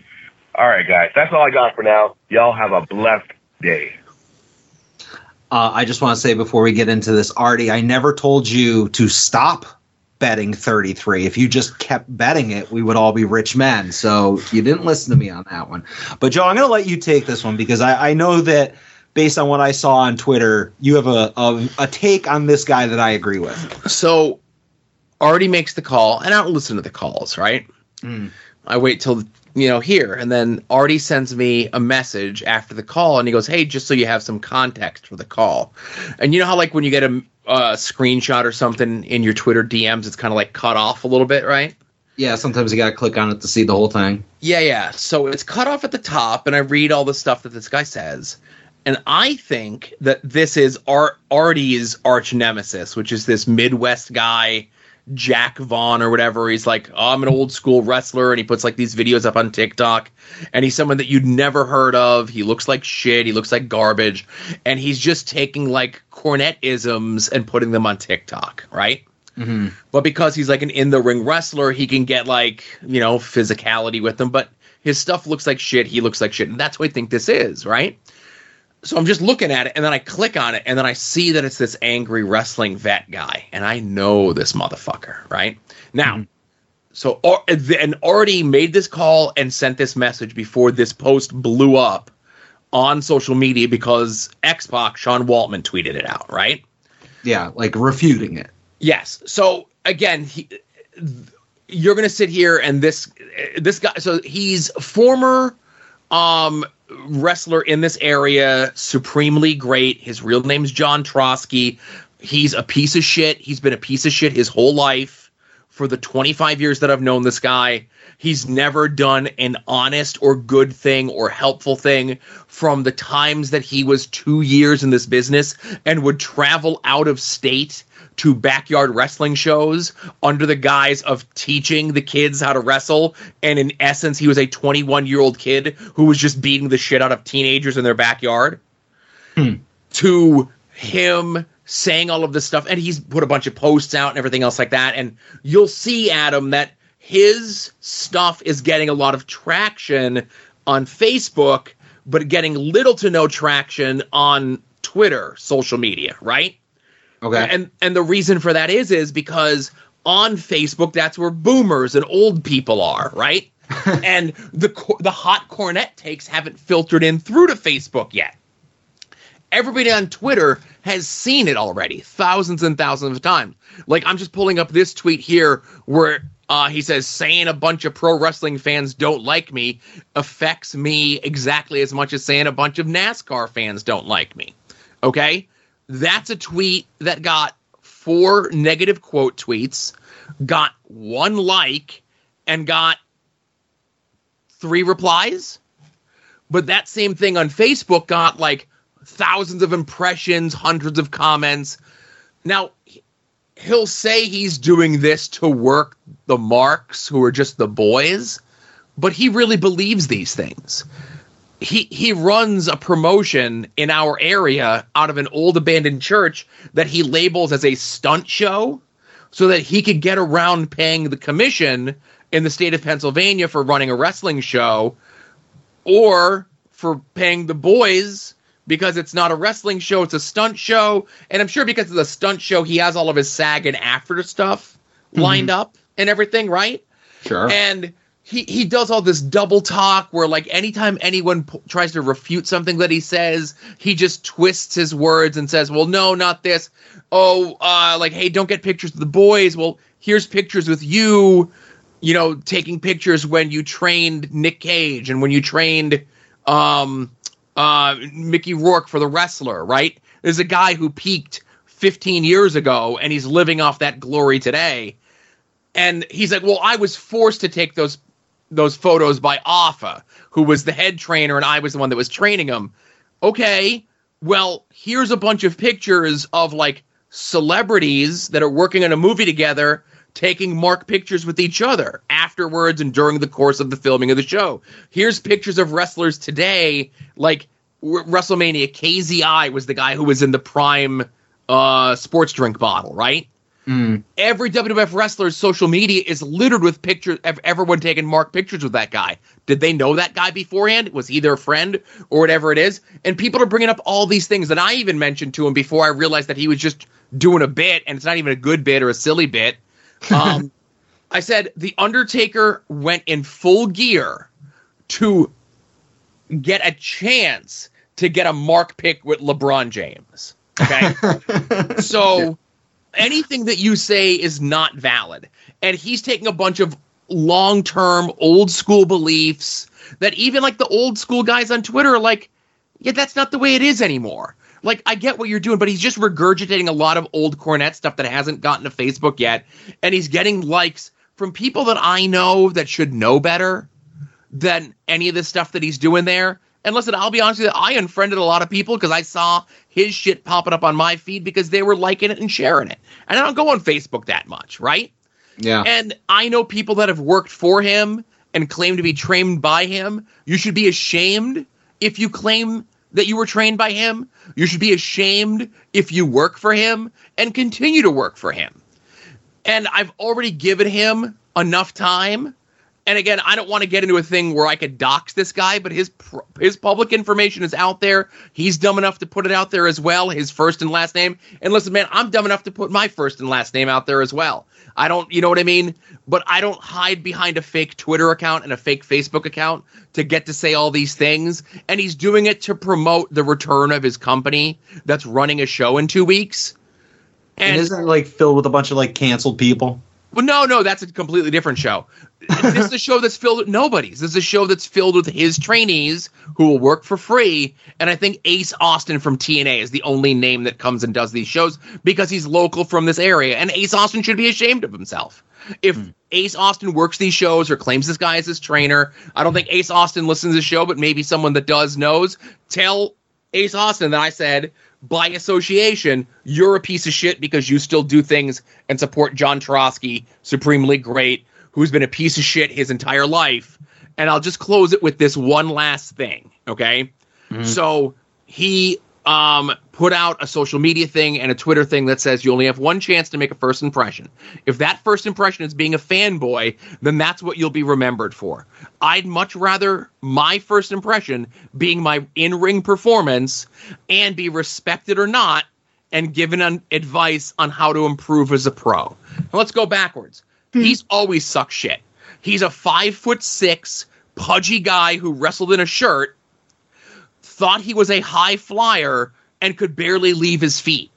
All right, guys, that's all I got for now. Y'all have a blessed day.
Uh, I just want to say before we get into this, Artie, I never told you to stop betting 33. If you just kept betting it, we would all be rich men. So you didn't listen to me on that one. But Joe, I'm going to let you take this one because I, I know that based on what I saw on Twitter, you have a, a, a take on this guy that I agree with.
So Artie makes the call, and I don't listen to the calls, right? I wait till you know here, and then Artie sends me a message after the call, and he goes, "Hey, just so you have some context for the call." And you know how like when you get a, a screenshot or something in your Twitter DMs, it's kind of like cut off a little bit, right?
Yeah, sometimes you gotta click on it to see the whole thing.
Yeah, yeah. So it's cut off at the top, and I read all the stuff that this guy says. And I think that this is Ar- Artie's arch nemesis, which is this Midwest guy, Jack Vaughn or whatever. He's like, oh, I'm an old school wrestler, and he puts like these videos up on TikTok. And he's someone that you'd never heard of. He looks like shit. He looks like garbage. And he's just taking like Cornette isms and putting them on TikTok, right?
Mm-hmm.
But because he's like an in the ring wrestler, he can get like, you know, physicality with them. But his stuff looks like shit. He looks like shit. And that's what I think this is, right? So I'm just looking at it and then I click on it and then I see that it's this angry wrestling vet guy. And I know this motherfucker, right? Now, so Ar- and already made this call and sent this message before this post blew up on social media because X Pac Sean Waltman tweeted it out, right?
Yeah, like refuting it.
Yes. So again, he, you're going to sit here and this this guy. So he's former um wrestler in this area, supremely great. His real name's John Trotsky. He's a piece of shit. He's been a piece of shit his whole life for the 25 years that I've known this guy. He's never done an honest or good thing or helpful thing from the times that he was two years in this business and would travel out of state to backyard wrestling shows under the guise of teaching the kids how to wrestle. And in essence, he was a 21 year old kid who was just beating the shit out of teenagers in their backyard. Hmm. To him saying all of this stuff, and he's put a bunch of posts out and everything else like that. And you'll see, Adam, that his stuff is getting a lot of traction on Facebook, but getting little to no traction on Twitter, social media, right?
Okay.
And and the reason for that is is because on Facebook that's where boomers and old people are, right? and the the hot Cornette takes haven't filtered in through to Facebook yet. Everybody on Twitter has seen it already, thousands and thousands of times. Like I'm just pulling up this tweet here where uh, he says saying a bunch of pro wrestling fans don't like me affects me exactly as much as saying a bunch of NASCAR fans don't like me. Okay, that's a tweet that got four negative quote tweets, got one like, and got three replies. But that same thing on Facebook got like thousands of impressions, hundreds of comments. Now, he'll say he's doing this to work the marks who are just the boys, but he really believes these things. He he runs a promotion in our area out of an old abandoned church that he labels as a stunt show so that he could get around paying the commission in the state of Pennsylvania for running a wrestling show or for paying the boys because it's not a wrestling show, it's a stunt show. And I'm sure because of the stunt show, he has all of his SAG and after stuff mm-hmm. lined up and everything, right?
Sure.
And he, he does all this double talk where, like, anytime anyone p- tries to refute something that he says, he just twists his words and says, Well, no, not this. Oh, uh, like, hey, don't get pictures of the boys. Well, here's pictures with you, you know, taking pictures when you trained Nick Cage and when you trained um, uh, Mickey Rourke for the wrestler, right? There's a guy who peaked 15 years ago and he's living off that glory today. And he's like, "Well, I was forced to take those those photos by Afa, who was the head trainer, and I was the one that was training him." Okay, well, here's a bunch of pictures of like celebrities that are working on a movie together taking mark pictures with each other afterwards and during the course of the filming of the show. Here's pictures of wrestlers today, like w- WrestleMania. KSI was the guy who was in the prime uh, sports drink bottle, right? Every WWF wrestler's social media is littered with pictures. ev- Everyone taking mark pictures with that guy. Did they know that guy beforehand? Was he their friend or whatever it is? And people are bringing up all these things that I even mentioned to him before I realized that he was just doing a bit, and it's not even a good bit or a silly bit. Um, I said the Undertaker went in full gear to get a chance to get a mark pick with LeBron James. Okay. so anything that you say is not valid. And he's taking a bunch of long term, old school beliefs that even like the old school guys on Twitter are like, yeah, that's not the way it is anymore. Like, I get what you're doing, but he's just regurgitating a lot of old Cornette stuff that hasn't gotten to Facebook yet. And he's getting likes from people that I know that should know better than any of the stuff that he's doing there. And listen, I'll be honest with you, I unfriended a lot of people because I saw his shit popping up on my feed because they were liking it and sharing it. And I don't go on Facebook that much, right?
Yeah.
And I know people that have worked for him and claim to be trained by him. You should be ashamed if you claim that you were trained by him. You should be ashamed if you work for him and continue to work for him. And I've already given him enough time. And again, I don't want to get into a thing where I could dox this guy, but his his public information is out there. He's dumb enough to put it out there as well, his first and last name. And listen, man, I'm dumb enough to put my first and last name out there as well. I don't, you know what I mean? But I don't hide behind a fake Twitter account and a fake Facebook account to get to say all these things. And he's doing it to promote the return of his company that's running a show in two weeks.
And, isn't it like filled with a bunch of like canceled people?
Well, no, no, that's a completely different show. this is a show that's filled with nobodies. This is a show that's filled with his trainees who will work for free. And I think Ace Austin from TNA is the only name that comes and does these shows because he's local from this area. And Ace Austin should be ashamed of himself. If hmm. Ace Austin works these shows or claims this guy as his trainer, I don't think Ace Austin listens to the show, but maybe someone that does knows. Tell Ace Austin that I said by association, you're a piece of shit because you still do things and support John Trosky, supremely great, who's been a piece of shit his entire life. And I'll just close it with this one last thing, okay? So he um, put out a social media thing and a Twitter thing that says you only have one chance to make a first impression. If that first impression is being a fanboy, then that's what you'll be remembered for. I'd much rather my first impression being my in ring performance and be respected or not and given an advice on how to improve as a pro. Now let's go backwards. Hmm. He's always sucked shit. He's a five foot six, pudgy guy who wrestled in a shirt thought he was a high flyer and could barely leave his feet.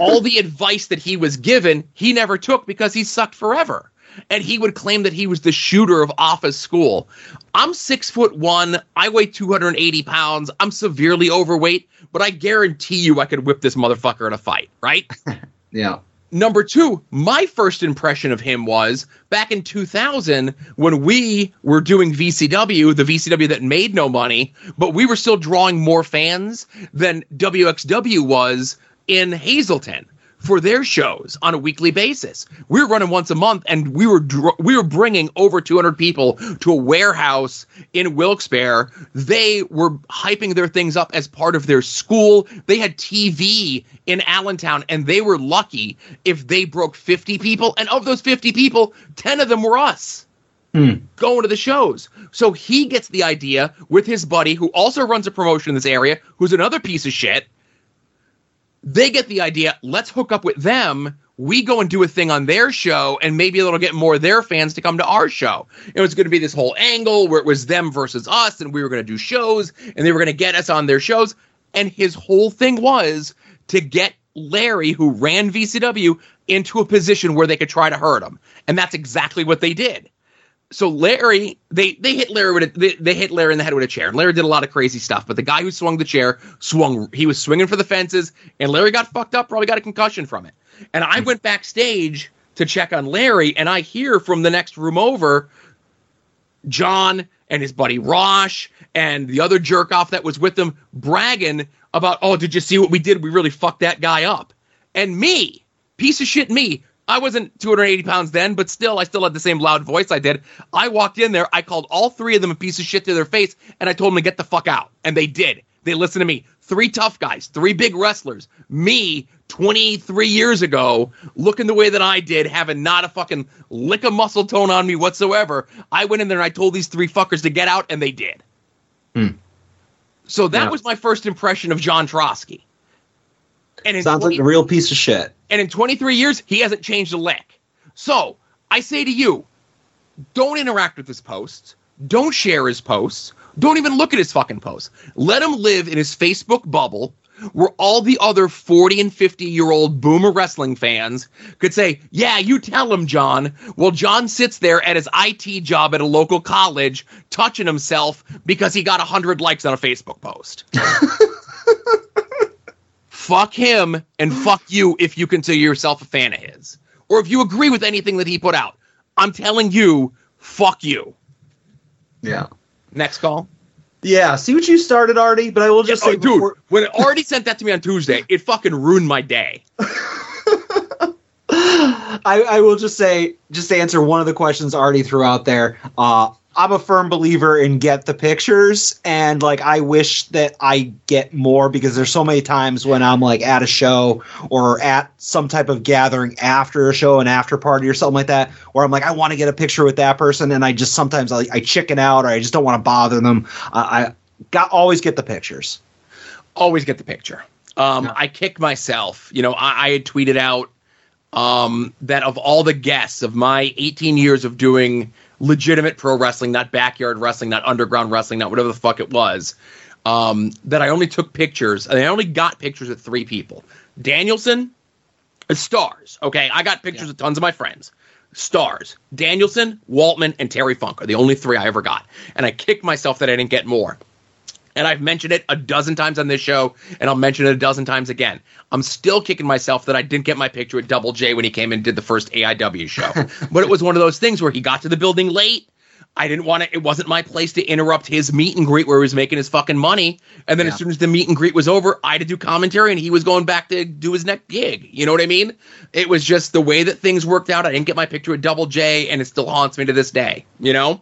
All the advice that he was given, he never took because he sucked forever. And he would claim that he was the shooter of office school. I'm six foot one. I weigh 280 pounds. I'm severely overweight, but I guarantee you I could whip this motherfucker in a fight, right?
Yeah.
Number two, my first impression of him was back in 2000 when we were doing VCW, the VCW that made no money, but we were still drawing more fans than WXW was in Hazleton for their shows on a weekly basis. We were running once a month, and we were dr- we were bringing over 200 people to a warehouse in Wilkes-Barre. They were hyping their things up as part of their school. They had TV in Allentown, and they were lucky if they broke 50 people, and of those 50 people, 10 of them were us hmm. going to the shows. So he gets the idea with his buddy, who also runs a promotion in this area, who's another piece of shit. They get the idea, let's hook up with them. We go and do a thing on their show, and maybe it'll get more of their fans to come to our show. It was going to be this whole angle where it was them versus us, and we were going to do shows, and they were going to get us on their shows. And his whole thing was to get Larry, who ran VCW, into a position where they could try to hurt him. And that's exactly what they did so Larry, they they hit Larry with a, they, they hit Larry in the head with a chair. Larry did a lot of crazy stuff, but the guy who swung the chair swung. He was swinging for the fences, and Larry got fucked up. Probably got a concussion from it. And I went backstage to check on Larry, and I hear from the next room over, John and his buddy Rosh and the other jerk off that was with them bragging about, oh, did you see what we did? We really fucked that guy up. And me, piece of shit, me. I wasn't 280 pounds then, but still, I still had the same loud voice I did. I walked in there, I called all three of them a piece of shit to their face, and I told them to get the fuck out. And they did. They listened to me. Three tough guys, three big wrestlers. Me, 23 years ago, looking the way that I did, having not a fucking lick of muscle tone on me whatsoever. I went in there and I told these three fuckers to get out, and they did. Hmm. So that
Yeah.
was my first impression of John Trosky. And
Sounds like a real piece of shit.
and in 23 years, he hasn't changed a lick. So I say to you, don't interact with his posts. Don't share his posts. Don't even look at his fucking posts. Let him live in his Facebook bubble where all the other 40 and 50 year old boomer wrestling fans could say, Yeah, you tell him, John. Well, John sits there at his IT job at a local college touching himself because he got 100 likes on a Facebook post. fuck him and fuck you if you consider yourself a fan of his or if you agree with anything that he put out. I'm telling you, fuck you.
Yeah.
Next call.
Yeah, see what you started, Artie. But I will just
Oh,
say,
dude,
before-
when it already sent that to me on Tuesday, it fucking ruined my day.
I, I will just say, just to answer one of the questions Artie threw out there. Uh, I'm a firm believer in get the pictures, and like I wish that I get more because there's so many times when I'm like at a show or at some type of gathering after a show, an after party or something like that, where I'm like I want to get a picture with that person, and I just sometimes I, I chicken out or I just don't want to bother them. Uh, I got always get the pictures.
always get the picture. Um, I kicked myself. You know, I, I had tweeted out um, that of all the guests of my 18 years of doing legitimate pro wrestling, not backyard wrestling, not underground wrestling, not whatever the fuck it was, um, that I only took pictures, and I only got pictures of three people. Danielson, uh, stars. Okay, I got pictures of tons of my friends. Stars. Danielson, Waltman, and Terry Funk are the only three I ever got. And I kicked myself that I didn't get more and I've mentioned it a dozen times on this show, and I'll mention it a dozen times again. I'm still kicking myself that I didn't get my picture at Double J when he came and did the first AIW show. but it was one of those things where he got to the building late. I didn't want to. It wasn't my place to interrupt his meet and greet where he was making his fucking money. And then
Yeah.
as soon as the meet and greet was over, I had to do commentary, and he was going back to do his next gig. You know what I mean? It was just the way that things worked out. I didn't get my picture at Double J, and it still haunts me to this day. You know?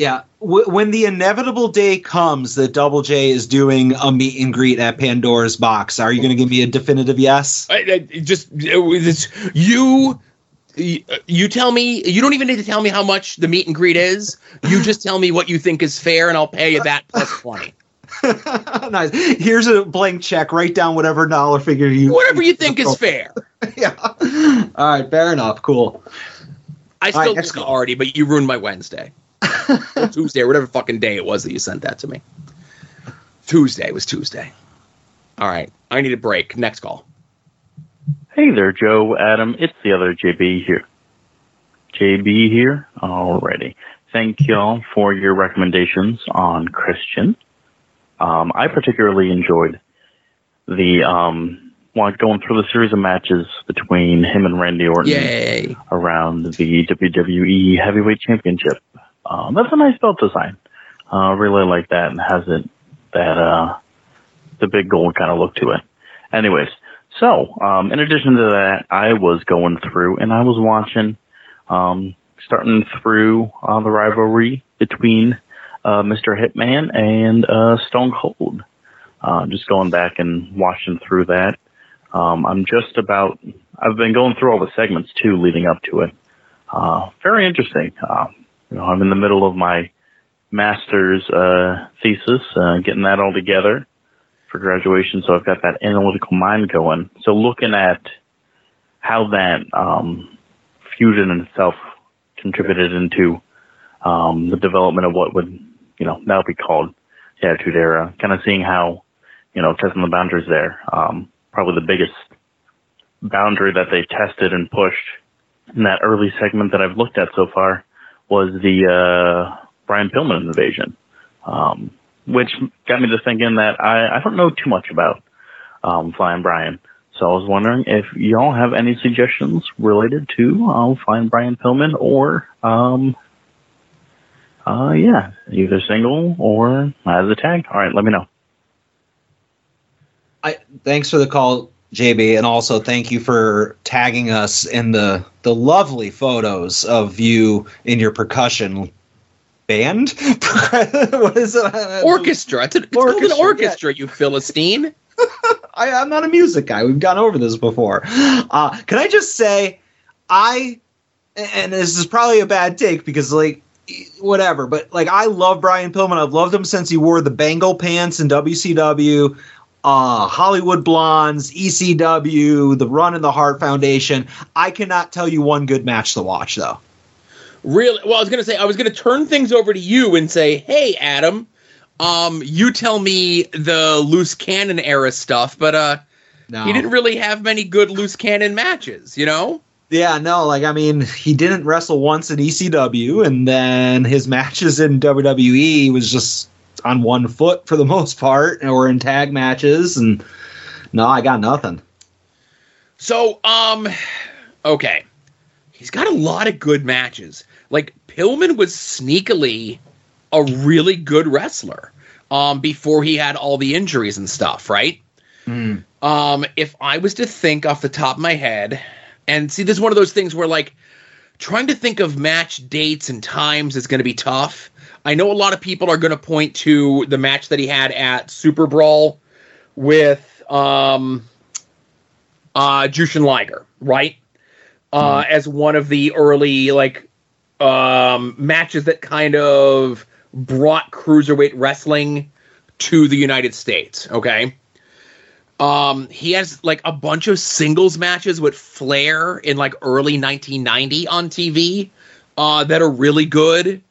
Yeah, w- when the inevitable day comes that Double J is doing a meet and greet at Pandora's box, are you going to give me a definitive yes?
I, I just it it's- you you tell me you don't even need to tell me how much the meet and greet is you just tell me what you think is fair and i'll pay you that plus 20
nice. Here's a blank check. Write down whatever dollar figure you
whatever you think is fair
yeah. All right, fair enough. Cool.
i still
right,
love
next
you
call.
already but you ruined my wednesday or tuesday or whatever fucking day it was that you sent that to me tuesday was tuesday all right i need a break next call
Hey there, Joe, Adam. It's the other JB here. JB here. Alrighty. Thank y'all for your recommendations on Christian. Um, I particularly enjoyed the um, well, going through the series of matches between him and Randy Orton
yay
around the WWE Heavyweight Championship. Um, that's a nice belt design. Uh, really like that and has it that uh, the big gold kind of look to it. Anyways, so um, in addition to that, I was going through and I was watching, um, starting through uh, the rivalry between uh, Mr. Hitman and uh, Stone Cold. Uh, just going back and watching through that. Um, I'm just about. I've been going through all the segments too, leading up to it. Uh, very interesting. Uh, you know, I'm in the middle of my master's uh, thesis, uh, getting that all together for graduation. So I've got that analytical mind going. So looking at how that um, fusion in itself contributed into um, the development of what would, you know, now be called the Attitude Era. Kind of seeing how, you know, testing the boundaries there. Um, probably the biggest boundary that they tested and pushed in that early segment that I've looked at so far was the uh, Brian Pillman invasion, um, which got me to thinking that I, I don't know too much about um, Flying Brian. So I was wondering if y'all have any suggestions related to um, Flying Brian Pillman or, um, uh, yeah, either single or as a tag. All right, let me know.
I thanks for the call, JB, and also thank you for tagging us in the the lovely photos of you in your percussion band. what is it?
orchestra it's, a, it's called an
Orchestra,
orchestra you philistine
I, I'm not a music guy. We've gone over this before. Uh, can I just say, I, and this is probably a bad take because, like, whatever, but like, I love Brian Pillman. I've loved him since he wore the Bengal pants in WCW, uh, Hollywood Blondes, ECW, the Run in the Hart Foundation. I cannot tell you one good match to watch, though.
Really? Well, I was going to say I was going to turn things over to you and say, "Hey, Adam, um, you tell me the loose cannon era stuff." But uh,
No.
he didn't really have many good loose cannon matches, you know.
Yeah, no, like I mean, he didn't wrestle once in ECW, and then his matches in WWE was just on one foot for the most part, or in tag matches, and no, I got nothing.
So, um, okay. he's got a lot of good matches. Like Pillman was sneakily a really good wrestler um, before he had all the injuries and stuff, right?
Mm.
Um, if I was to think off the top of my head, and see, this is one of those things where like trying to think of match dates and times is going to be tough. I know a lot of people are going to point to the match that he had at Super Brawl with um, uh, Jushin Liger, right? Uh, as one of the early like um, matches that kind of brought cruiserweight wrestling to the United States. Okay. Um, he has like a bunch of singles matches with Flair in like early 1990 on TV uh, that are really good.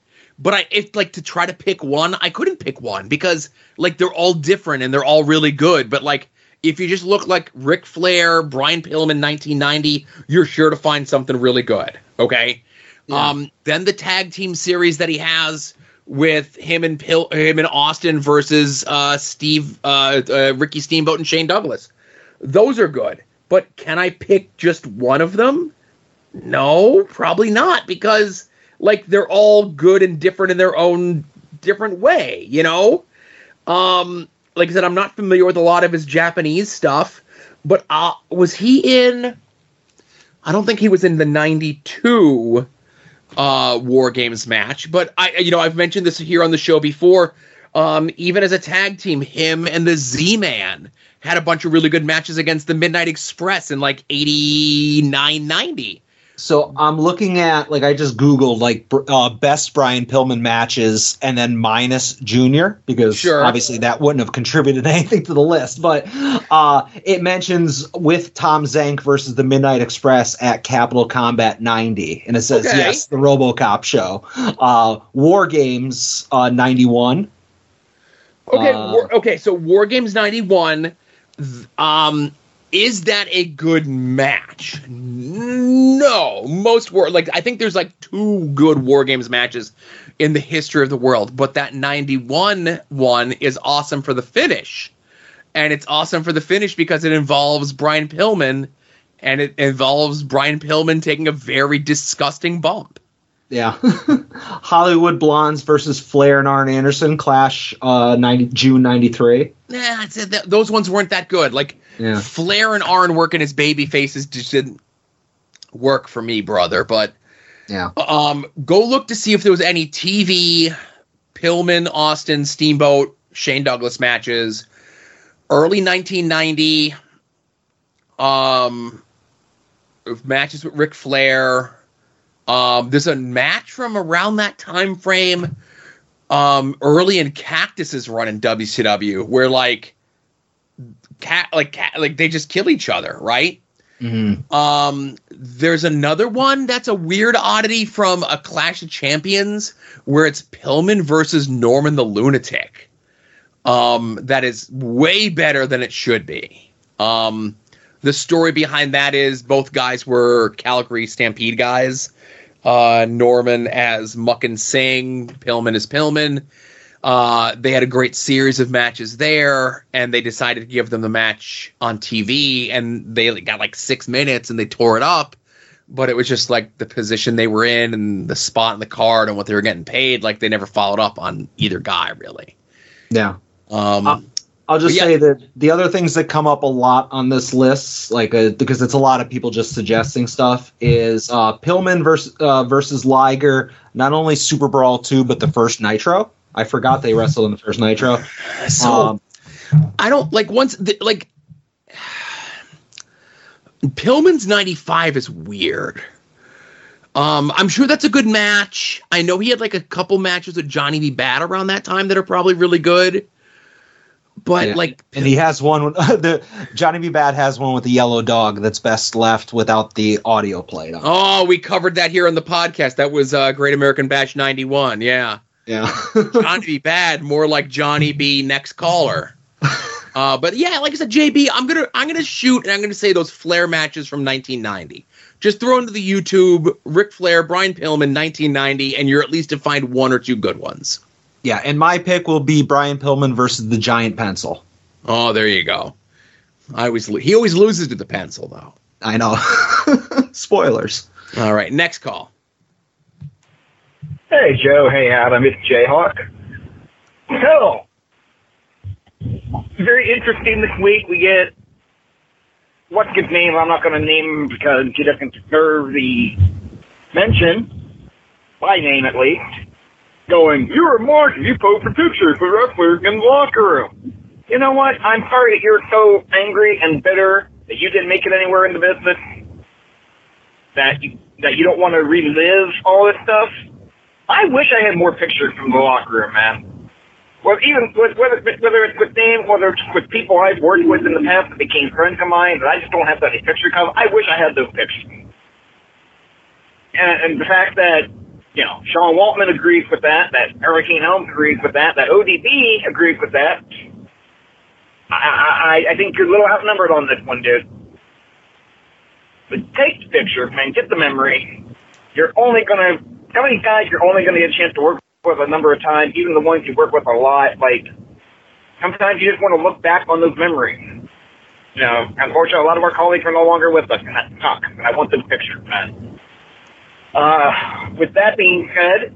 But I, if like to try to pick one, I couldn't pick one because like they're all different and they're all really good. But like if you just look like Ric Flair, Brian Pillman, 1990, you're sure to find something really good. Okay. Um, then the tag team series that he has with him and Pill, him and Austin versus uh, Steve, uh, uh, Ricky Steamboat and Shane Douglas. Those are good, but can I pick just one of them? No, probably not because like they're all good and different in their own different way. You know, um, like I said, I'm not familiar with a lot of his Japanese stuff, but uh, was he in? I don't think he was in the '92 uh, War Games match. But I, you know, I've mentioned this here on the show before. Um, even as a tag team, him and the Z Man had a bunch of really good matches against the Midnight Express in like 89, 90.
So I'm looking at like I just googled like uh, best Brian Pillman matches and then minus Junior because
Sure.
obviously that wouldn't have contributed anything to the list. But uh, it mentions with Tom Zenk versus the Midnight Express at Capital Combat 90, and it says
Okay.
yes, the RoboCop show. Uh, War Games uh, 91.
Okay,
Uh,
war, okay. So War Games '91. th- Um, is that a good match? No, most war like I think there's like two good War Games matches in the history of the world, but that '91 one is awesome for the finish, and it's awesome for the finish because it involves Brian Pillman, and it involves Brian Pillman taking a very disgusting bump.
Yeah. Hollywood Blondes versus Flair and Arn Anderson clash uh, 90, June 93.
Nah, it's, th- those ones weren't that good. Like
Yeah.
Flair and Arn working as baby faces just didn't work for me, brother. But
Yeah.
um, go look to see if there was any TV Pillman, Austin, Steamboat, Shane Douglas matches. Early 1990, um, matches with Ric Flair. Um, there's a match from around that time frame, um, early in Cactus's run in WCW, where like, cat like cat like they just kill each other, right?
Mm-hmm.
Um, there's another one that's a weird oddity from a Clash of Champions where it's Pillman versus Norman the Lunatic. Um, that is way better than it should be. Um, the story behind that is both guys were Calgary Stampede guys. Uh, Norman as Makhan Singh, Pillman as Pillman. Uh, they had a great series of matches there, and they decided to give them the match on TV, and they got like six minutes, and they tore it up. But it was just like the position they were in, and the spot in the card, and what they were getting paid. Like they never followed up on either guy, really.
Yeah.
Um,
Uh, I'll just
yeah.
say that the other things that come up a lot on this list, like uh, because it's a lot of people just suggesting stuff, is uh, Pillman versus uh, versus Liger. Not only Super Brawl two, but the first Nitro. I forgot they wrestled in the first Nitro.
So
Um,
I don't like once the, like Pillman's 95 is weird. Um, I'm sure that's a good match. I know he had like a couple matches with Johnny B. Bad around that time that are probably really good. But
Yeah.
like
and he has one. the Johnny B. Bad has one with the yellow dog that's best left without the audio played on.
Oh, we covered that here on the podcast. That was uh, Great American Bash 91. Yeah.
Yeah.
Johnny B. Bad, more like Johnny B. Next caller. Uh, but yeah, like I said, JB, I'm gonna I'm gonna shoot and I'm gonna say those Flair matches from 1990. Just throw into the YouTube Ric Flair, Brian Pillman, 1990, and you're at least to find one or two good ones.
yeah, and my pick will be Brian Pillman versus the Giant Pencil.
Oh, there you go. I always lo- he always loses to the pencil though.
I know. Spoilers.
All right, next call.
Hey, Joe. Hey, Adam. It's Jayhawk. So, very interesting this week. We get what's his name? I'm not going to name him because he doesn't deserve the mention, by name at least. Going, you're a mark. You posted pictures with wrestlers in the locker room. You know what? I'm sorry that you're so angry and bitter that you didn't make it anywhere in the business. That you that you don't want to relive all this stuff. I wish I had more pictures from the locker room, man. Well, even with, whether whether it's with names, whether it's with people I've worked with in the past that became friends of mine, that I just don't have any picture of. I wish I had those pictures. And, and the fact that you know Sean Waltman agrees with that, that Hurricane Helms agrees with that, that ODB agrees with that. I, I, I think you're a little outnumbered on this one, dude. But take the picture, man. Get the memory. You're only gonna. How many guys you're only gonna get a chance to work with a number of times, even the ones you work with a lot. Like sometimes you just want to look back on those memories. You know, unfortunately, a lot of our colleagues are no longer with us, and that sucks. And I want those pictures, man. Uh, with that being said,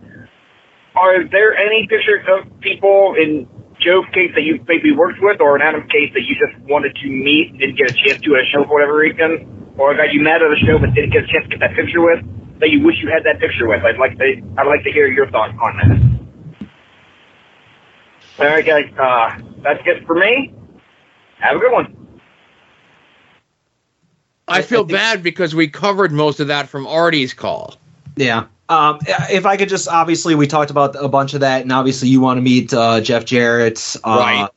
are there any pictures of people in Joe's case that you maybe worked with, or in Adam's case that you just wanted to meet and didn't get a chance to at a show for whatever reason, or that you met at a show but didn't get a chance to get that picture with? That you wish you had that picture with. I'd like to I'd like to hear your thoughts on that. All right, guys. Uh, that's it for me. Have a good one.
I feel bad because we covered most of that from Artie's call.
Yeah. Um, if I could just obviously we talked about a bunch of that, and obviously you want to meet uh, Jeff Jarrett. Uh,
Right.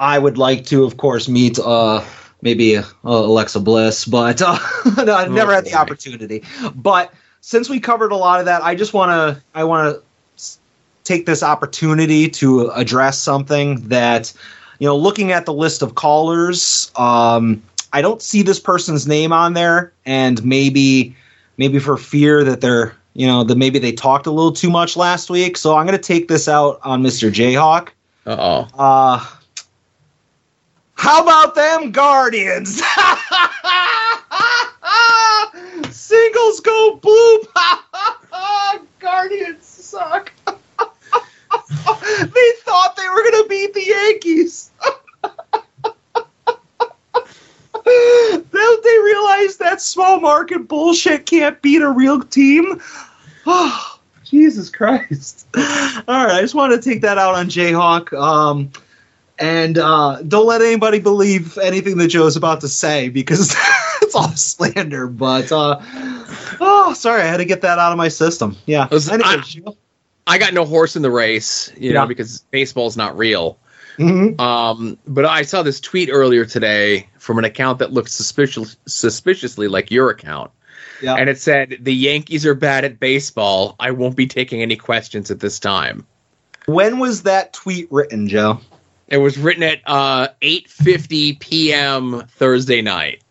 I would like to, of course, meet uh, maybe uh, Alexa Bliss, but uh, no, I've never had the opportunity. But since we covered a lot of that, I just want to I want to take this opportunity to address something that you know, looking at the list of callers, um, I don't see this person's name on there, and maybe maybe for fear that they're you know that maybe they talked a little too much last week. So I'm going to take this out on Mr. Jayhawk.
Uh oh.
Uh, how about them Guardians? Singles go bloop. Guardians suck. they thought they were going to beat the Yankees. Don't they realize that small market bullshit can't beat a real team? Jesus Christ. All right, I just wanted to take that out on Jayhawk. Um, and uh, don't let anybody believe anything that Joe's about to say because it's all slander. But uh, oh, sorry, I had to get that out of my system. Yeah.
Listen, I- I got no horse in the race, you know,
Yeah.
because baseball's not real.
Mhm.
Um, but I saw this tweet earlier today from an account that looks suspicious, suspiciously like your account.
Yeah.
And it said, The Yankees are bad at baseball. I won't be taking any questions at this time.
When was that tweet written, Joe?
It was written at uh, 8.50 p.m. Thursday night.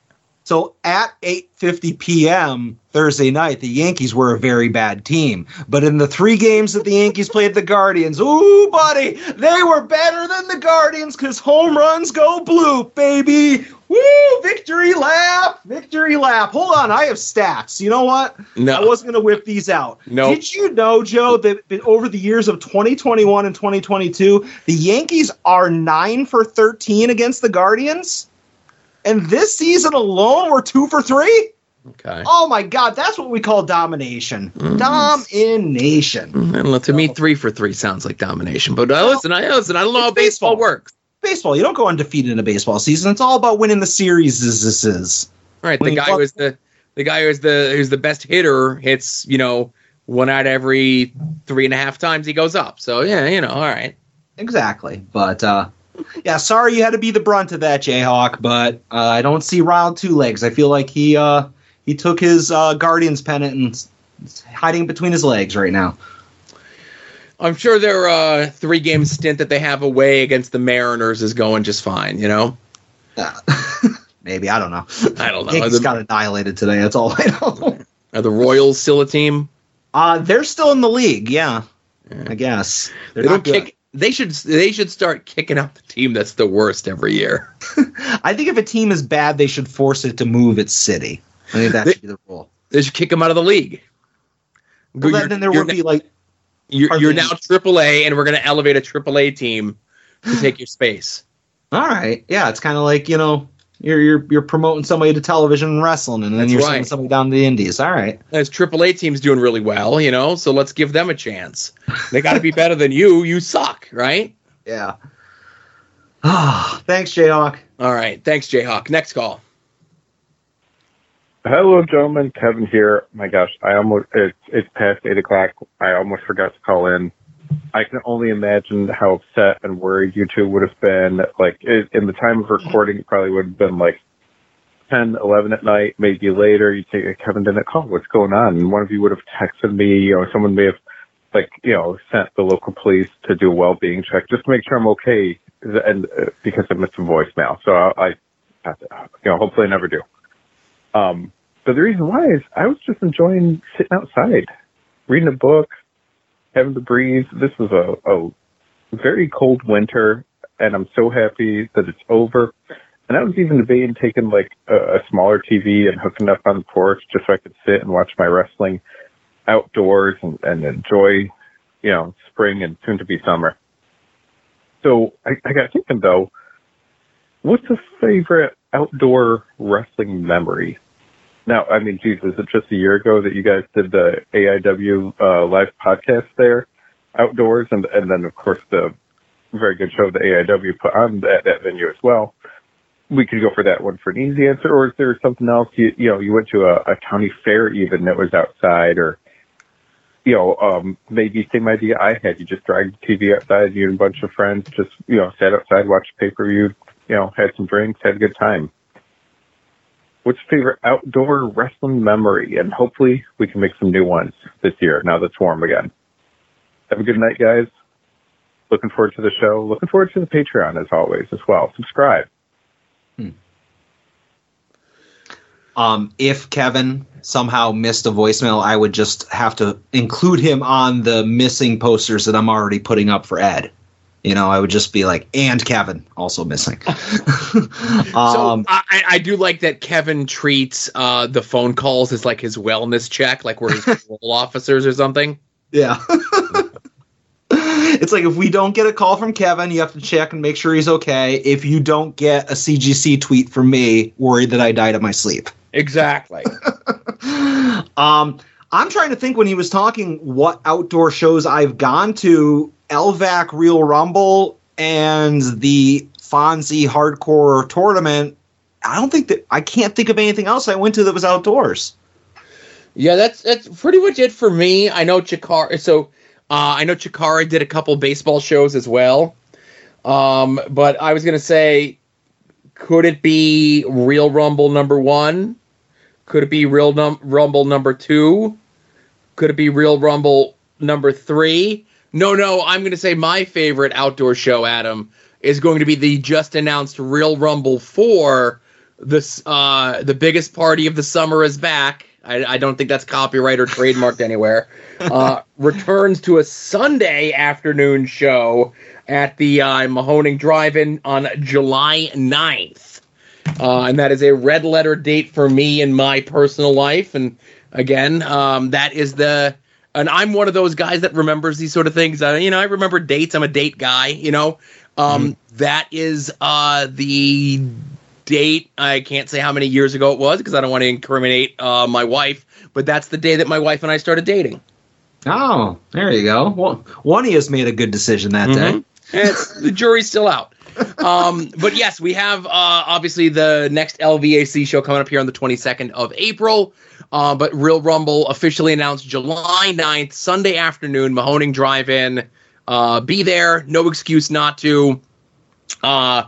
So at 8:50 p.m. Thursday night, the Yankees were a very bad team. But in the three games that the Yankees played the Guardians, ooh, buddy, they were better than the Guardians because home runs go blue, baby. Woo! Victory lap, victory lap. Hold on, I have stats. You know what?
No.
I wasn't gonna whip these out.
Nope.
Did you know, Joe, that that over the years of 2021 and 2022, the Yankees are nine for 13 against the Guardians? And this season alone, we're two for three.
Okay.
Oh my God, that's what we call domination. Domination.
And look, to me, three for three sounds like domination. But uh, listen, I listen. I don't know how baseball works.
Baseball, you don't go undefeated in a baseball season. It's all about winning the series. This is
Right.
When
The guy who's the the guy who's the who's the best hitter hits you know one out every three and a half times he goes up. So yeah, you know, all right.
exactly. But uh, yeah, sorry you had to be the brunt of that, Jayhawk. But uh, I don't see Ronald Two Legs. I feel like he uh, he took his uh, Guardians pennant and hiding between his legs right now.
I'm sure their uh, three game stint that they have away against the Mariners is going just fine. You know,
Maybe I don't know.
I don't know.
Yankees got annihilated today. That's all I know.
Are the Royals still a team?
Uh, they're still in the league. Yeah, I guess they're
They
not
don't
good.
kick. They should. They should start kicking out the team that's the worst every year.
I think if a team is bad, they should force it to move its city. I think that should be the rule.
They should kick them out of the league.
Well, then, then there would be like
You're, you're now AAA, and we're going to elevate a AAA team to take your space.
All right. Yeah, it's kind of like you know you're you're you're promoting somebody to television and wrestling, and then
That's
you're
right.
sending somebody down to the Indies. All right.
As AAA team's doing really well, you know, so let's give them a chance. They got to be better than you. You suck, right?
Yeah. Ah, thanks, Jayhawk.
All right. Thanks, Jayhawk. Next call.
Hello, gentlemen. Kevin here. My gosh, I almost it's it's past eight o'clock. I almost forgot to call in. I can only imagine how upset and worried you two would have been. Like i in the time of recording, it probably would have been like 10, 11 at night, maybe later. You say, Kevin didn't call. What's going on? And one of you would have texted me. Know, someone may have like you know sent the local police to do a well-being check just to make sure I'm okay. And uh, because I missed a voicemail, so I, I you know hopefully I never do. Um, but the reason why is I was just enjoying sitting outside, reading a book, having the breeze. This was a, a very cold winter, and I'm so happy that it's over. And I was even debating taking like a, a smaller TV and hooking up on the porch just so I could sit and watch my wrestling outdoors and, and enjoy, you know, spring and soon to be summer. So I, I got thinking though, what's a favorite outdoor wrestling memory? Now, I mean, geez, was it just a year ago that you guys did the AIW uh, live podcast there, outdoors, and and then of course the very good show the AIW put on that, that venue as well. We could go for that one for an easy answer, or is there something else? You you know, you went to a, a county fair even that was outside, or you know, um, maybe same idea I had. You just dragged the TV outside, you and a bunch of friends just you know sat outside, watched pay per view, you know, had some drinks, had a good time. What's your favorite outdoor wrestling memory? And hopefully we can make some new ones this year now that's warm again. Have a good night, guys. Looking forward to the show. Looking forward to the Patreon as always as well. Subscribe.
Um, if Kevin somehow missed a voicemail, I would just have to include him on the missing posters that I'm already putting up for Ed. You know, I would just be like, and Kevin also missing. um,
so I, I do like that Kevin treats uh, the phone calls as like his wellness check, like we're his parole officers or something.
Yeah. it's like if we don't get a call from Kevin, you have to check and make sure he's okay. If you don't get a CGC tweet from me, worried that I died of my sleep.
Exactly.
Um, I'm trying to think when he was talking what outdoor shows I've gone to. LVAC Real Rumble and the Fonzie Hardcore Tournament. I don't think that I can't think of anything else I went to that was outdoors.
Yeah, that's that's pretty much it for me. I know Chikara. So uh, I know Chikara did a couple baseball shows as well. Um, but I was gonna say, could it be Real Rumble number one? Could it be Real num- Rumble number two? Could it be Real Rumble number three? No, no. I'm gonna say my favorite outdoor show, Adam, is going to be the just announced Real Rumble four. This uh, the biggest party of the summer is back. I, I don't think that's copyright or trademarked anywhere. Uh, returns to a Sunday afternoon show at the uh, Mahoning Drive-In on July 9th. Uh, and that is a red letter date for me in my personal life. And again, um, that is the. And I'm one of those guys that remembers these sort of things. Uh, you know, I remember dates. I'm a date guy. You know, um, that is uh, the date. I can't say how many years ago it was because I don't want to incriminate uh, my wife. But that's the day that my wife and I started dating.
Oh, there you go. Well, one he has made a good decision that day.
Mhm. It's, the jury's still out. Um, but yes, we have uh, obviously the next LVAC show coming up here on the 22nd of April. Uh, but Real Rumble officially announced July 9th, Sunday afternoon, Mahoning Drive In. Uh, be there. No excuse not to. Uh,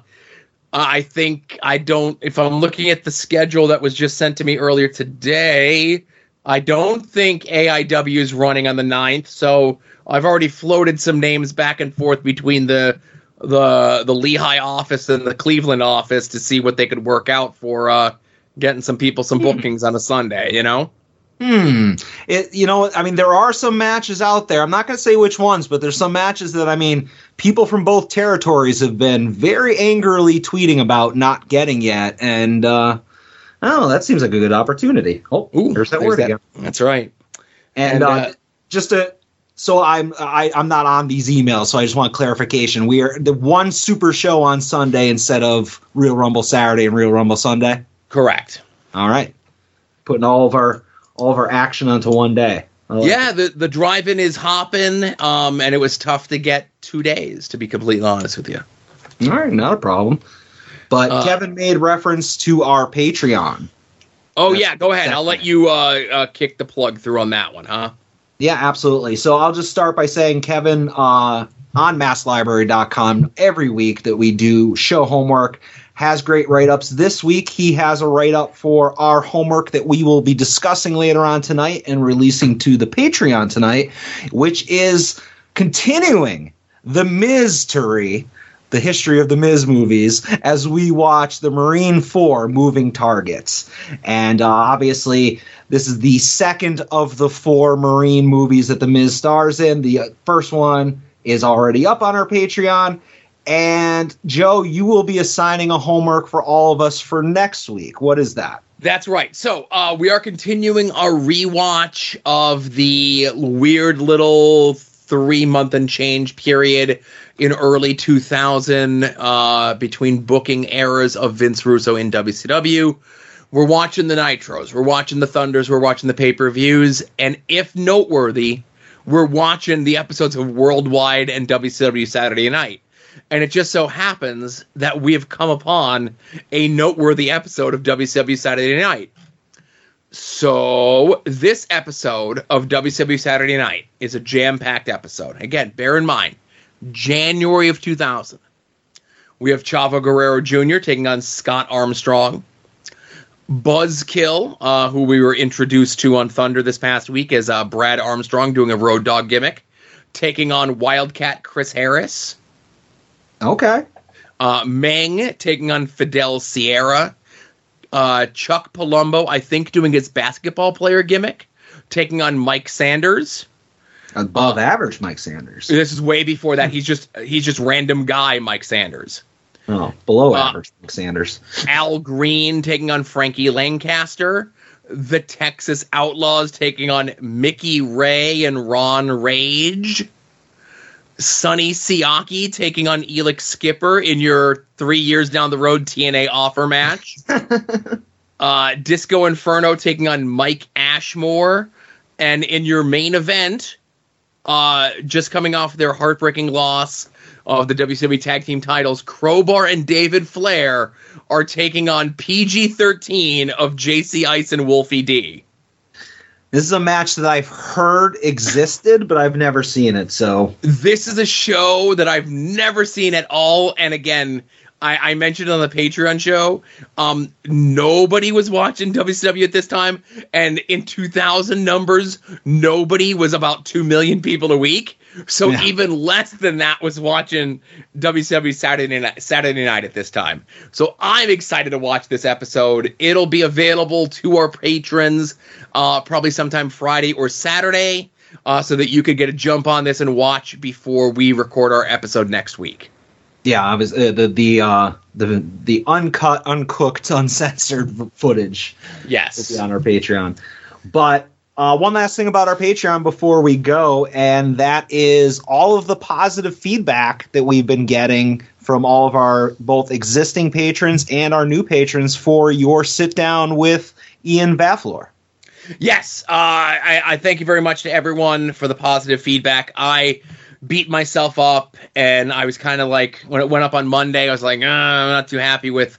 I think I don't, if I'm looking at the schedule that was just sent to me earlier today, I don't think AIW is running on the 9th. So I've already floated some names back and forth between the the the Lehigh office and the Cleveland office to see what they could work out for uh, getting some people some bookings on a Sunday. You know.
Hmm. It, you know, I mean, there are some matches out there. I'm not going to say which ones, but there's some matches that I mean, people from both territories have been very angrily tweeting about not getting yet, and uh, Oh, that seems like a good opportunity. Oh, there's that
there's
word
that.
again.
That's right.
And,
And,
uh,
uh,
just to so I'm I, I'm not on these emails, so I just want clarification. We are the one super show on Sunday instead of Real Rumble Saturday and Real Rumble Sunday.
Correct.
All right, putting all of our all of our action onto one day. Like
Yeah, the the drive-in is hopping, um, and it was tough to get two days. To be completely honest with you.
All right, not a problem. But
Uh,
Kevin made reference to our Patreon.
Oh yeah, go ahead. I'll let you uh, uh, kick the plug through on that one, huh?
Yeah, absolutely. So I'll just start by saying, Kevin, uh, on masslibrary.com, every week that we do show homework has great write ups. This week, he has a write up for our homework that we will be discussing later on tonight and releasing to the Patreon tonight, which is continuing the Mystery. The history of the Miz movies as we watch the Marine Four moving targets. And uh, obviously, this is the second of the four Marine movies that the Miz stars in. The uh, first one is already up on our Patreon. And Joe, you will be assigning a homework for all of us for next week. What is that?
That's right. So uh, we are continuing our rewatch of the weird little three month and change period in early 2000 uh, between booking eras of Vince Russo in WCW. We're watching the Nitros, we're watching the Thunders, we're watching the pay per views, and if noteworthy, we're watching the episodes of Worldwide and WCW Saturday Night. And it just so happens that we have come upon a noteworthy episode of WCW Saturday Night. So, this episode of WCW Saturday Night is a jam packed episode. Again, bear in mind, January of 2000. We have Chavo Guerrero Jr. taking on Scott Armstrong. Buzzkill, uh, who we were introduced to on Thunder this past week, is uh, Brad Armstrong doing a road dog gimmick, taking on Wildcat Chris Harris.
Okay.
Uh, Meng taking on Fidel Sierra. Uh, Chuck Palumbo, I think, doing his basketball player gimmick, taking on Mike Sanders.
Above average Mike Sanders.
This is way before that. He's just he's just random guy Mike Sanders.
Oh, below
Uh,
average Mike Sanders.
Al Green taking on Frankie Lancaster. The Texas Outlaws taking on Mickey Ray and Ron Rage. Sonny Siaki taking on Elix Skipper in your three years down the road TNA offer match. uh, Disco Inferno taking on Mike Ashmore. And in your main event, uh, just coming off their heartbreaking loss of the WCW Tag Team titles, Crowbar and David Flair are taking on PG 13 of JC Ice and Wolfie D.
This is a match that I've heard existed, but I've never seen it. So
This is a show that I've never seen at all. And again, I, I mentioned on the Patreon show, um, nobody was watching WCW at this time. And in 2000 numbers, nobody was about 2 million people a week. So
Yeah.
even less than that was watching WCW Saturday night, Saturday night at this time. So I'm excited to watch this episode. It'll be available to our patrons uh, probably sometime Friday or Saturday uh, so that you could get a jump on this and watch before we record our episode next week.
Yeah, I was uh, the the uh, the the uncut, uncooked, uncensored footage
Yes.
on our Patreon. But uh, one last thing about our Patreon before we go, and that is all of the positive feedback that we've been getting from all of our both existing patrons and our new patrons for your sit down with Ian Bafflor.
Yes, uh, I, I thank you very much to everyone for the positive feedback. I beat myself up, and I was kind of like when it went up on Monday, I was like, "Ah, I'm not too happy with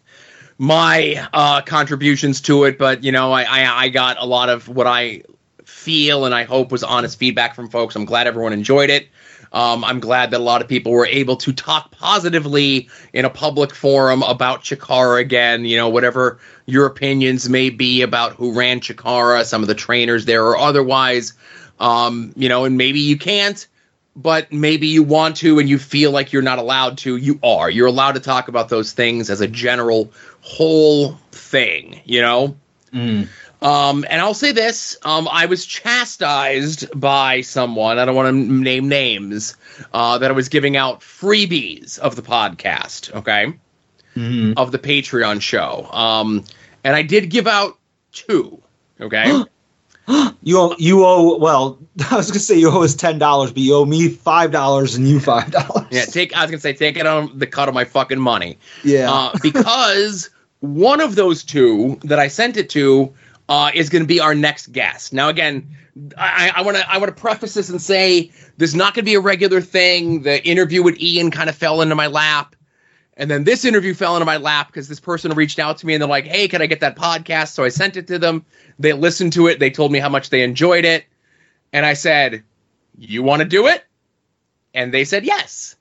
my uh, contributions to it, but you know, I, I I got a lot of what I feel and I hope was honest feedback from folks. I'm glad everyone enjoyed it. Um, I'm glad that a lot of people were able to talk positively in a public forum about Chikara again. You know, whatever your opinions may be about who ran Chikara, some of the trainers there or otherwise. Um, you know, and maybe you can't, but maybe you want to and you feel like you're not allowed to. You are. You're allowed to talk about those things as a general whole thing, you know? Um, and I'll say this: um, I was chastised by someone. I don't want to name names. Uh, that I was giving out freebies of the podcast. Okay, of the Patreon show. Um, and I did give out two. Okay.
You owe, you owe well. I was gonna say you owe us ten dollars, but you owe me five dollars and you five dollars.
Yeah, take. I was gonna say take it on the cut of my fucking money.
Yeah.
Uh, because one of those two that I sent it to uh, is going to be our next guest. Now, again, I want to I want to preface this and say this is not going to be a regular thing. The interview with Ian kind of fell into my lap. And then this interview fell into my lap because this person reached out to me and they're like, "Hey, can I get that podcast?" So I sent it to them. They listened to it. They told me how much they enjoyed it, and I said, "You want to do it?" And they said yes.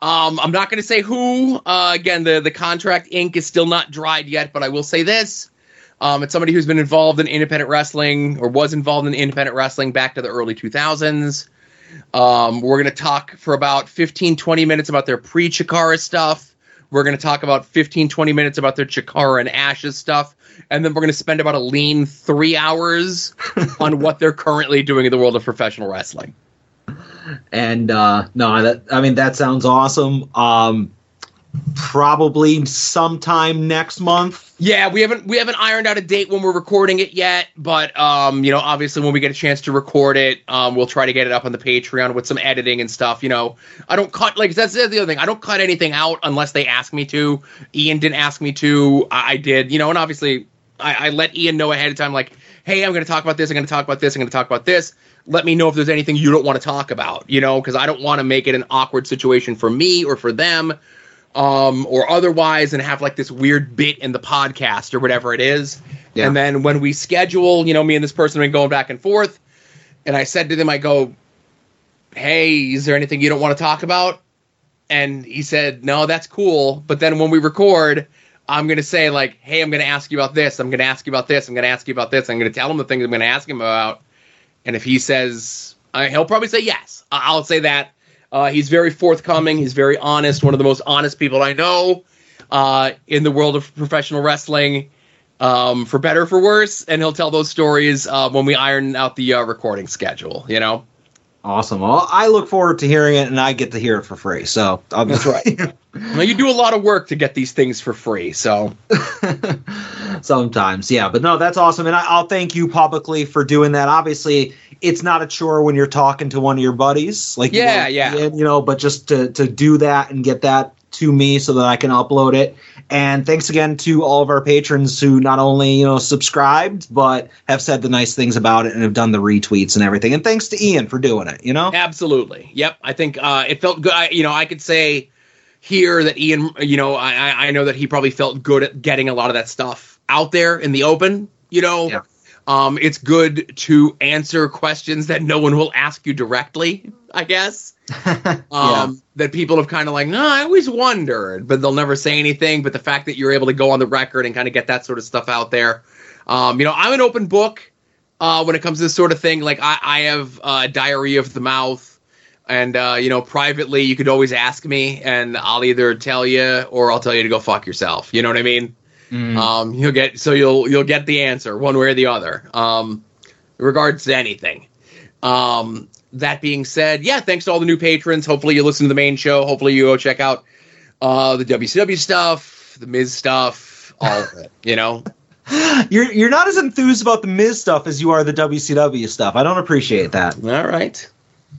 Um, I'm not going to say who. Uh, again, the the contract ink is still not dried yet, but I will say this: um, it's somebody who's been involved in independent wrestling or was involved in independent wrestling back to the early 2000s. Um, we're going to talk for about 15, 20 minutes about their pre Chikara stuff. We're going to talk about 15, 20 minutes about their Chikara and Ashes stuff. And then we're going to spend about a lean three hours on what they're currently doing in the world of professional wrestling.
And uh, no, that I mean that sounds awesome. Um, probably sometime next month.
Yeah, we haven't we haven't ironed out a date when we're recording it yet, but um, you know, obviously when we get a chance to record it, um, we'll try to get it up on the Patreon with some editing and stuff. You know, I don't cut like that's the other thing. I don't cut anything out unless they ask me to. Ian didn't ask me to. I, I did. You know, and obviously I, I let Ian know ahead of time, like, hey, I'm going to talk about this. I'm going to talk about this. I'm going to talk about this. Let me know if there's anything you don't want to talk about. You know, because I don't want to make it an awkward situation for me or for them um, or otherwise, and have like this weird bit in the podcast or whatever it is.
Yeah.
And then when we schedule, you know, me and this person have been going back and forth, and I said to them, I go, "Hey, is there anything you don't want to talk about?" And he said, "No, that's cool." But then when we record, I'm gonna say like, "Hey, I'm gonna ask you about this. I'm gonna ask you about this. I'm gonna ask you about this. I'm gonna tell him the things I'm gonna ask him about." And if he says, uh, he'll probably say yes. I- I'll say that. Uh, he's very forthcoming. He's very honest. One of the most honest people I know uh, in the world of professional wrestling, um, for better or for worse. And he'll tell those stories uh, when we iron out the uh, recording schedule. You know.
Awesome. Well, I look forward to hearing it, and I get to hear it for free. So
That's right. well, you do a lot of work to get these things for free, so
sometimes, yeah. But no, that's awesome, and I, I'll thank you publicly for doing that. Obviously, it's not a chore when you're talking to one of your buddies, like you
Yeah, yeah.
you know. But just to to do that and get that to me so that I can upload it. And thanks again to all of our patrons who not only you know subscribed but have said the nice things about it and have done the retweets and everything. And thanks to Ian for doing it. You know,
absolutely. Yep, I think uh, it felt good. I, you know, I could say here that Ian, you know, I I- I know that he probably felt good at getting a lot of that stuff out there in the open. You know, um, it's good to answer questions that no one will ask you directly. I guess. um, that people have kind of like, no, I always wondered, but they'll never say anything. But the fact that you're able to go on the record and kind of get that sort of stuff out there, um, you know, I'm an open book uh, when it comes to this sort of thing. Like I, I have uh, diary of the mouth, and uh, you know, privately, you could always ask me, and I'll either tell you or I'll tell you to go fuck yourself. You know what I mean? Um, you'll get so you'll you'll get the answer one way or the other. Um, regards to anything. Um, that being said, yeah, thanks to all the new patrons. Hopefully you listen to the main show. Hopefully you go check out uh, the WCW stuff, the Miz stuff, all of it. You know,
you're you're not as enthused about the Miz stuff as you are the WCW stuff. I don't appreciate that.
All right.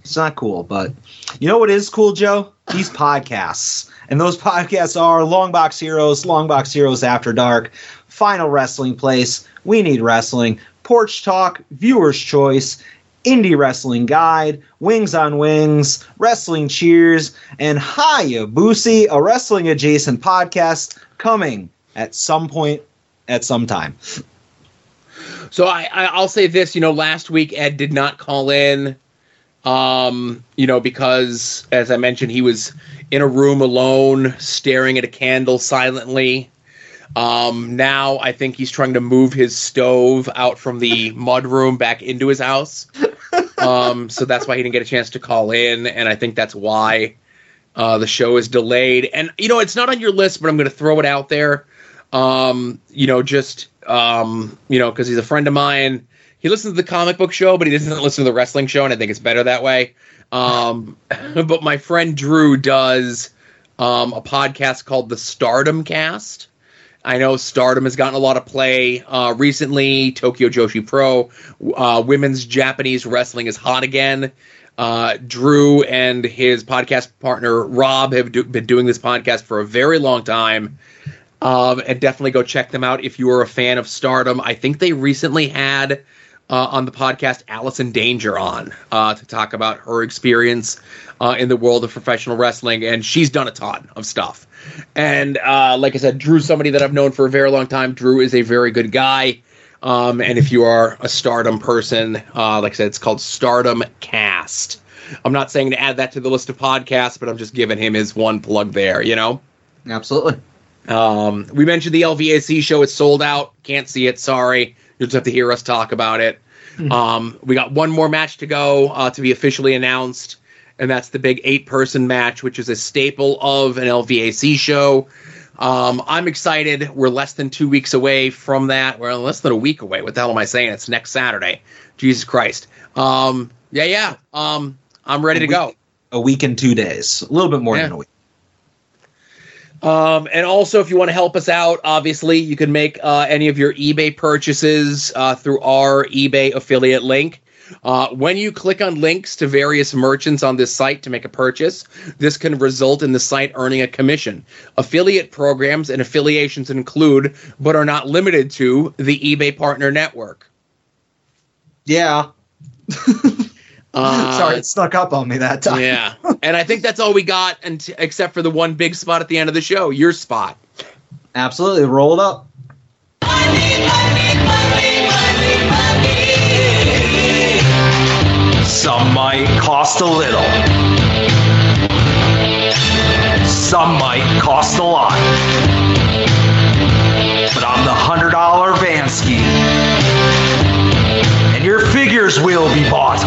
It's not cool, but you know what is cool, Joe? These podcasts. And those podcasts are Longbox Heroes, Longbox Heroes After Dark, Final Wrestling Place, We Need Wrestling, Porch Talk, Viewer's Choice, Indie Wrestling Guide, Wings on Wings, Wrestling Cheers, and Hayabusi, a wrestling adjacent podcast coming at some point at some time.
So I, I I'll say this, you know, last week Ed did not call in, um, you know, because as I mentioned, he was in a room alone, staring at a candle silently. Um, now I think he's trying to move his stove out from the mud room back into his house. Um, so that's why he didn't get a chance to call in, and I think that's why uh, the show is delayed. And you know, it's not on your list, but I'm going to throw it out there. Um, you know, just um, you know, because he's a friend of mine. He listens to the comic book show, but he doesn't listen to the wrestling show, and I think it's better that way. Um, but my friend Drew does um, a podcast called the Stardom Cast, I know Stardom has gotten a lot of play uh, recently. Tokyo Joshi Pro, uh, women's Japanese wrestling is hot again. Uh, Drew and his podcast partner Rob have do- been doing this podcast for a very long time. Um, and definitely go check them out if you are a fan of Stardom. I think they recently had uh, on the podcast Allison Danger on uh, to talk about her experience uh, in the world of professional wrestling, and she's done a ton of stuff. And uh, like I said, Drew's somebody that I've known for a very long time. Drew is a very good guy. Um, and if you are a Stardom person, uh, like I said, it's called Stardom Cast. I'm not saying to add that to the list of podcasts, but I'm just giving him his one plug there, you know?
Absolutely.
Um, we mentioned the LVAC show. It's sold out. Can't see it. Sorry. You'll just have to hear us talk about it. Um, we got one more match to go uh, to be officially announced, and that's the big eight person match, which is a staple of an LVAC show. Um, I'm excited. We're less than two weeks away from that. We're less than a week away. What the hell am I saying? It's next Saturday. Jesus Christ. Um, yeah, yeah. Um, I'm ready to go.
A week and two days. A little bit more
Yeah.
than a week.
Um, and also, if you want to help us out, obviously, you can make uh, any of your eBay purchases uh, through our eBay affiliate link. Uh, when you click on links to various merchants on this site to make a purchase, this can result in the site earning a commission. Affiliate programs and affiliations include, but are not limited to, the eBay Partner Network.
Yeah.
Uh,
Sorry, it snuck up on me that time.
Yeah, and I think that's all we got, and except for the one big spot at the end of the show, your spot.
Absolutely. Roll it up.
Some might cost a little. Some might cost a lot. But I'm the hundred dollar Vansky. Figures will be bought.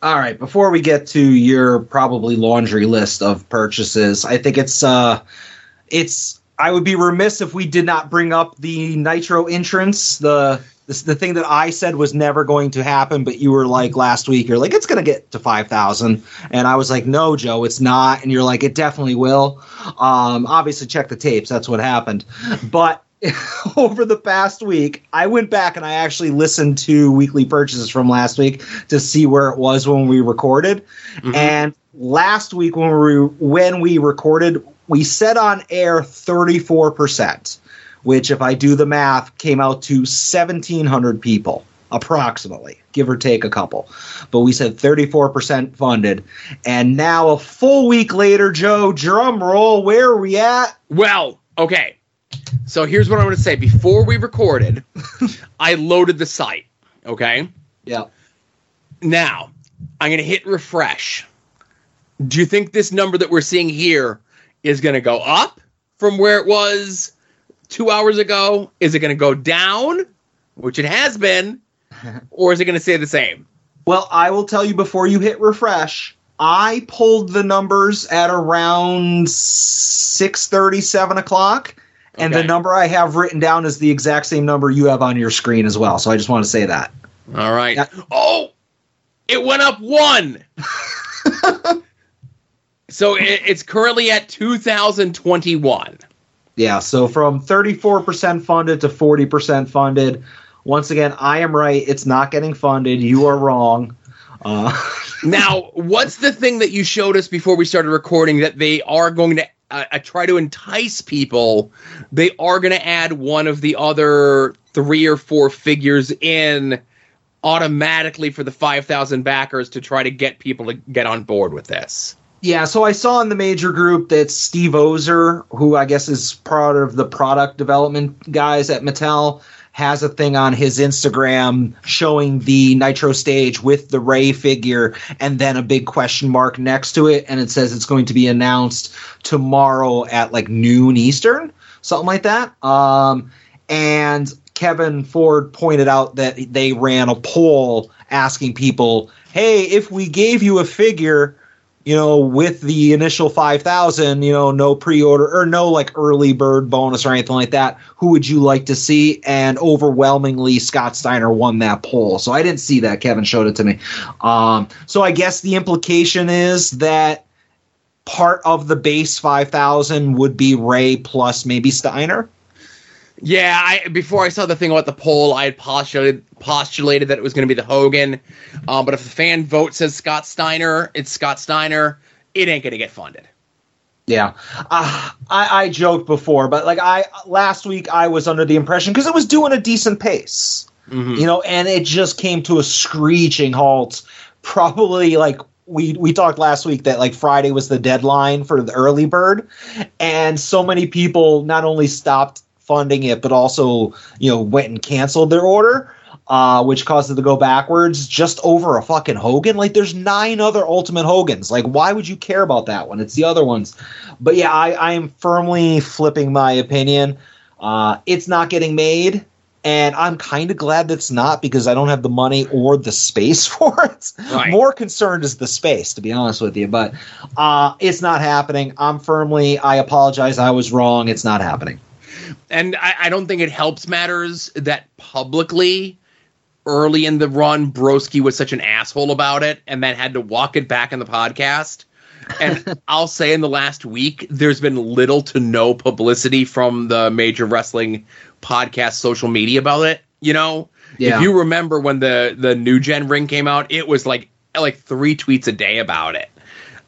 All right, before we get to your probably laundry list of purchases, I think it's uh it's I would be remiss if we did not bring up the Nitro entrance, the this, the thing that I said was never going to happen, but you were like last week, you're like, it's going to get to 5,000. And I was like, no, Joe, it's not. And you're like, it definitely will. Um, obviously, check the tapes. That's what happened. But over the past week, I went back and I actually listened to weekly purchases from last week to see where it was when we recorded. And last week when we when we recorded, we said on air 34%, which if I do the math came out to 1700 people approximately, give or take a couple. But we said 34% funded. And now a full week later, Joe, drum roll, where are we at?
Well, okay. So here's what I'm going to say. Before we recorded, I loaded the site. Okay.
Yeah.
Now, I'm going to hit refresh. Do you think this number that we're seeing here is going to go up from where it was two hours ago? Is it going to go down, which it has been, or is it going to stay the same?
Well, I will tell you before you hit refresh. I pulled the numbers at around six thirty, seven o'clock, and the number I have written down is the exact same number you have on your screen as well. So I just want to say that.
All right. Oh, it went up one. so it, it's currently at 2021.
Yeah, so from 34% funded to 40% funded. Once again, I am right. It's not getting funded. You are wrong. Uh,
now, what's the thing that you showed us before we started recording that they are going to uh, uh, try to entice people? They are going to add one of the other three or four figures in automatically for the 5,000 backers to try to get people to get on board with this.
Yeah, so I saw in the major group that Steve Ozer, who I guess is part of the product development guys at Mattel, has a thing on his Instagram showing the Nitro stage with the Rey figure and then a big question mark next to it. And it says it's going to be announced tomorrow at like noon Eastern, something like that. Um, and Kevin Ford pointed out that they ran a poll asking people, hey, if we gave you a figure, you know, with the initial 5,000, you know, no pre order or no like early bird bonus or anything like that, who would you like to see? And overwhelmingly, Scott Steiner won that poll. So I didn't see that. Kevin showed it to me. Um, so I guess the implication is that part of the base 5,000 would be Rey plus maybe Steiner.
Yeah, I before I saw the thing about the poll, I had postulated postulated that it was going to be the Hogan. Um, but if the fan vote says Scott Steiner, it's Scott Steiner. It ain't going to get funded.
Yeah, uh, I, I joked before, but like I last week, I was under the impression because it was doing a decent pace, you know, and it just came to a screeching halt. Probably like we we talked last week that like Friday was the deadline for the early bird, and so many people not only stopped funding it, but also you know went and canceled their order. Uh, which caused it to go backwards just over a fucking Hogan. Like, there's nine other Ultimate Hogans. Like, why would you care about that one? It's the other ones. But yeah, I, I am firmly flipping my opinion. Uh, it's not getting made, and I'm kind of glad that's not because I don't have the money or the space for it.
Right.
More concerned is the space, to be honest with you. But uh, it's not happening. I'm firmly. I apologize. I was wrong. It's not happening.
And I, I don't think it helps matters that publicly early in the run, Broski was such an asshole about it and then had to walk it back in the podcast. And I'll say in the last week, there's been little to no publicity from the major wrestling podcast social media about it. You know,
Yeah.
if you remember when the the new gen ring came out, it was like like three tweets a day about it.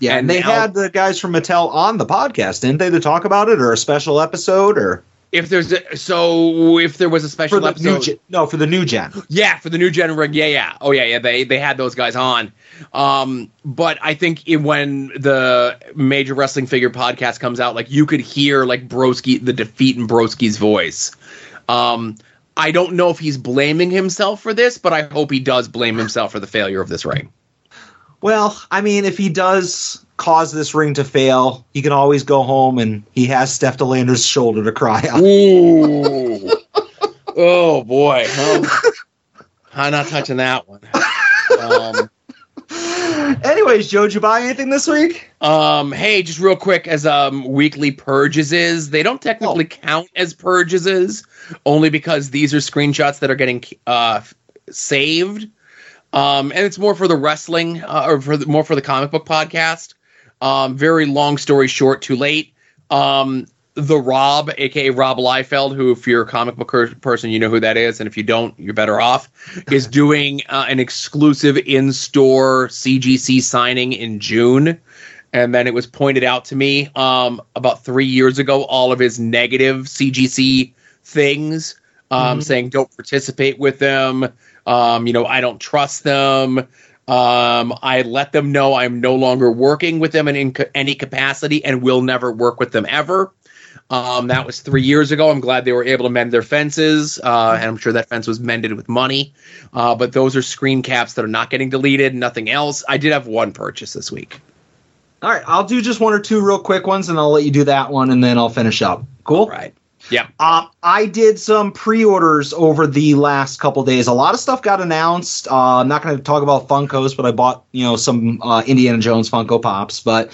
Yeah, and they
now-
had the guys from Mattel on the podcast, didn't they, to talk about it or a special episode or
If there's a, so if there was a special episode,
gen? No, for the new gen.
Yeah, for the new gen. Yeah, yeah. Oh, yeah, yeah. They they had those guys on. Um, but I think it, when the major wrestling figure podcast comes out, like you could hear like Broski the defeat in Broski's voice. Um, I don't know if he's blaming himself for this, but I hope he does blame himself for the failure of this ring.
Well, I mean, if he does cause this ring to fail, he can always go home and he has Steph De Lander's shoulder to cry on.
Ooh. oh boy. Oh, I'm not touching that one. Um,
Anyways, Joe, did you buy anything this week?
Um, hey, just real quick, as um weekly purges is, they don't technically count as purges is, only because these are screenshots that are getting uh saved. Um, and it's more for the wrestling, uh, or for the, more for the comic book podcast. Um, very long story short, too late. Um, the Rob, aka Rob Liefeld, who, if you're a comic book per- person, you know who that is, and if you don't, you're better off, is doing uh, an exclusive in store CGC signing in June. And then it was pointed out to me um, about three years ago, all of his negative CGC things, um,
Mhm.
saying don't participate with them. Um, you know, I don't trust them. Um, I let them know I'm no longer working with them in, in any capacity and will never work with them ever. Um, that was three years ago. I'm glad they were able to mend their fences, uh, and I'm sure that fence was mended with money. Uh, but those are screen caps that are not getting deleted. Nothing else. I did have one purchase this week.
All right, I'll do just one or two real quick ones, and I'll let you do that one, and then I'll finish up. Cool.
Right. Yeah.
Um, I did some pre-orders over the last couple days. A lot of stuff got announced. Uh, I'm not going to talk about Funkos, but I bought you know some uh, Indiana Jones Funko Pops. But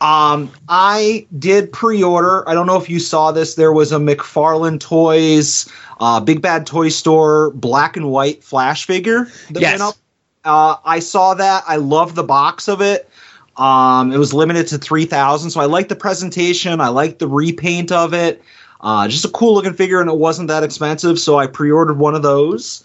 um, I did pre-order. I don't know if you saw this. There was a McFarlane Toys uh, Big Bad Toy Store black and white Flash figure that
Yes.
Uh, I saw that. I love the box of it. Um, it was limited to 3,000, so I like the presentation. I like the repaint of it. Uh, just a cool looking figure, and it wasn't that expensive, so I pre ordered one of those.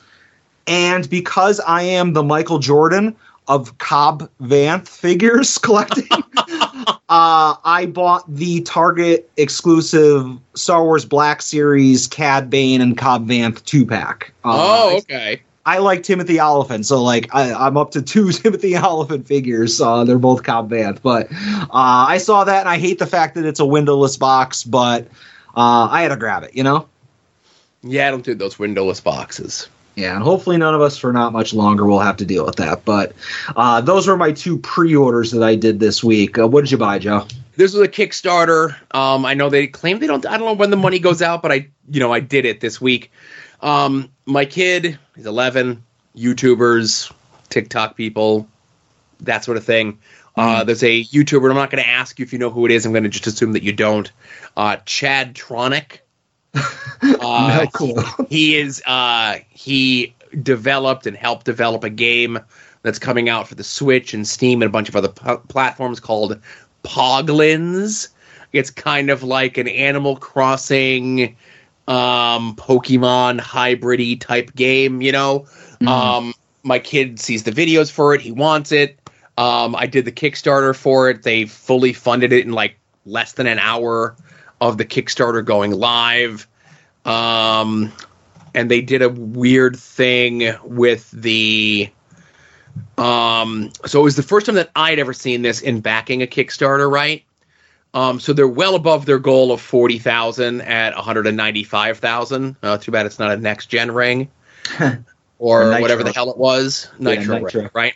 And because I am the Michael Jordan of Cobb Vanth figures collecting, uh, I bought the Target exclusive Star Wars Black Series Cad Bane and Cobb Vanth two pack. Uh,
oh, okay.
I like Timothy Olyphant, so like I, I'm up to two Timothy Olyphant figures. Uh, they're both Cobb Vanth, but uh, I saw that and I hate the fact that it's a windowless box, but uh, I had to grab it, you know.
Yeah, I don't do those windowless boxes.
Yeah, and hopefully none of us for not much longer will have to deal with that. But uh, those were my two pre-orders that I did this week. Uh, what did you buy, Joe?
This was a Kickstarter. Um, I know they claim they don't. I don't know when the money goes out, but I, you know, I did it this week. Um, my kid, he's 11. YouTubers, TikTok people, that sort of thing. Uh, there's a YouTuber. I'm not going to ask you if you know who it is. I'm going to just assume that you don't. Uh, Chadtronic. Uh,
clue.
He is. Uh, he developed and helped develop a game that's coming out for the Switch and Steam and a bunch of other p- platforms called Poglings. It's kind of like an Animal Crossing, um, Pokemon hybridy type game. You know, um, my kid sees the videos for it. He wants it. Um, I did the Kickstarter for it. They fully funded it in like less than an hour of the Kickstarter going live. Um, and they did a weird thing with the. Um, so it was the first time that I'd ever seen this in backing a Kickstarter, right? Um, so they're well above their goal of forty thousand at one hundred and ninety-five thousand. Uh, too bad it's not a next gen ring or whatever the hell it was,
Yeah,
Nitro,
Nitro.
ring, right?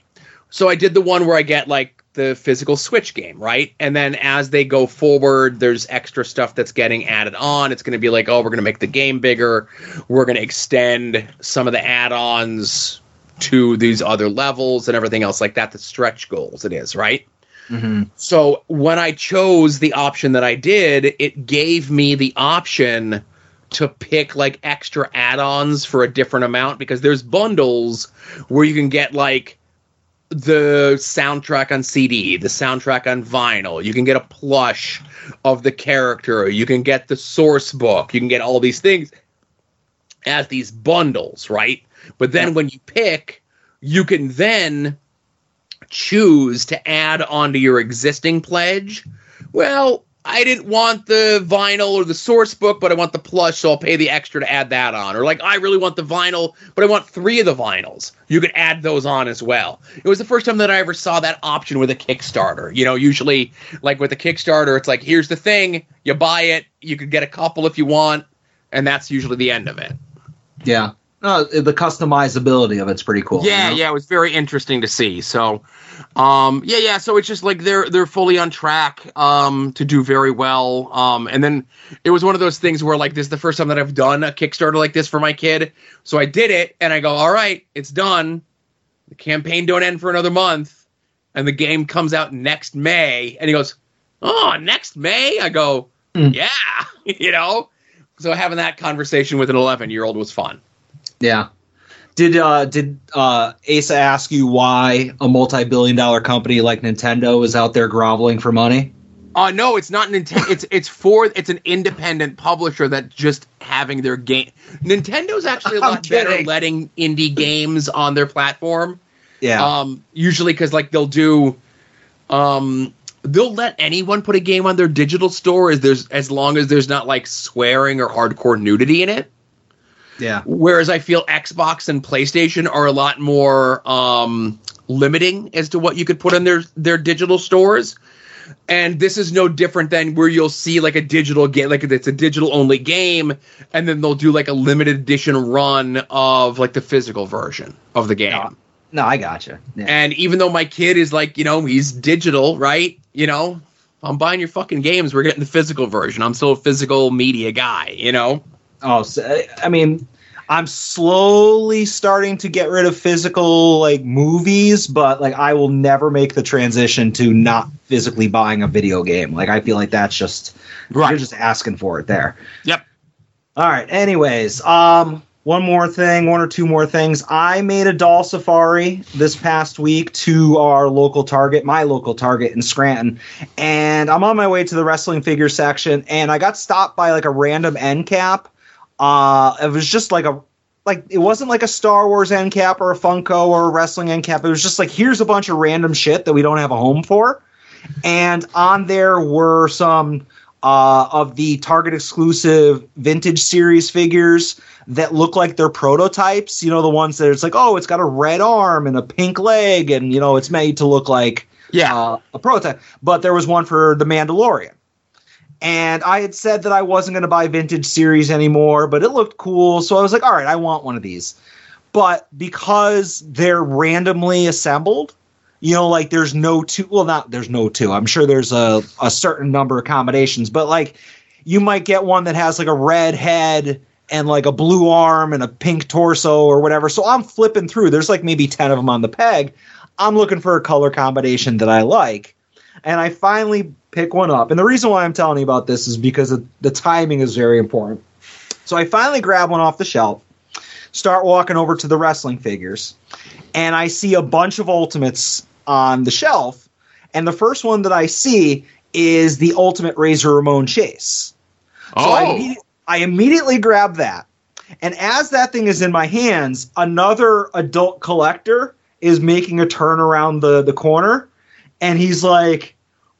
So I did the one where I get like the physical Switch game, right? And then as they go forward, there's extra stuff that's getting added on. It's going to be like, oh, we're going to make the game bigger. We're going to extend some of the add-ons to these other levels and everything else like that. The stretch goals, it is right.
Mm-hmm.
So when I chose the option that I did, it gave me the option to pick like extra add-ons for a different amount because there's bundles where you can get like the soundtrack on CD, the soundtrack on vinyl. You can get a plush of the character. You can get the source book. You can get all these things as these bundles, right? But then when you pick, you can then choose to add onto your existing pledge. Well, I didn't want the vinyl or the source book, but I want the plush, so I'll pay the extra to add that on. Or like, I really want the vinyl, but I want three of the vinyls. You could add those on as well. It was the first time that I ever saw that option with a Kickstarter. You know, usually, like with a Kickstarter, it's like, here's the thing, you buy it, you could get a couple if you want, and that's usually the end of it.
Yeah. No, the customizability of it's pretty cool.
Yeah,
you know?
yeah, it was very interesting to see. So, um, yeah, yeah. So it's just like they're they're fully on track um, to do very well. Um, and then it was one of those things where like this is the first time that I've done a Kickstarter like this for my kid. So I did it, and I go, all right, it's done. The campaign don't end for another month, and the game comes out next May. And he goes, oh, next May. I go, yeah, you know. So having that conversation with an 11 year old was fun.
Yeah. Did uh did uh Asa ask you why a multi-billion dollar company like Nintendo is out there groveling for money?
Uh no, it's not Nintendo. it's it's for it's an independent publisher that just having their game. Nintendo's actually a lot better letting indie games on their platform.
Yeah.
Um, usually because like they'll do, um, they'll let anyone put a game on their digital store as there's as long as there's not like swearing or hardcore nudity in it.
Yeah.
Whereas I feel Xbox and PlayStation are a lot more um, limiting as to what you could put in their their digital stores. And this is no different than where you'll see like a digital game, like it's a digital only game, and then they'll do like a limited edition run of like the physical version of the game.
No, I gotcha. Yeah.
And even though my kid is like, you know, he's digital, right? You know, I'm buying your fucking games. We're getting the physical version. I'm still a physical media guy, you know?
Oh, I mean, I'm slowly starting to get rid of physical like movies, but like I will never make the transition to not physically buying a video game. Like I feel like that's just right. you're just asking for it there.
Yep.
All right. Anyways, um, one more thing, one or two more things. I made a doll safari this past week to our local Target, my local Target in Scranton, and I'm on my way to the wrestling figure section, and I got stopped by like a random end cap. Uh, it was just like a like it wasn't like a Star Wars end cap or a Funko or a wrestling end cap. It was just like here's a bunch of random shit that we don't have a home for, and on there were some uh, of the Target exclusive vintage series figures that look like they're prototypes. You know, the ones that it's like, oh, it's got a red arm and a pink leg, and you know, it's made to look like
yeah
uh, a prototype. But there was one for the Mandalorian. And I had said that I wasn't going to buy vintage series anymore, but it looked cool. So I was like, all right, I want one of these. But because they're randomly assembled, you know, like there's no two, well, not there's no two. I'm sure there's a, a certain number of combinations, but like you might get one that has like a red head and like a blue arm and a pink torso or whatever. So I'm flipping through. There's like maybe 10 of them on the peg. I'm looking for a color combination that I like. And I finally pick one up. And the reason why I'm telling you about this is because the timing is very important. So I finally grab one off the shelf, start walking over to the wrestling figures, and I see a bunch of ultimates on the shelf. And the first one that I see is the Ultimate Razor Ramon Chase. So I,
Oh.
immedi- I immediately grab that. And as that thing is in my hands, another adult collector is making a turn around the, the corner. And he's like,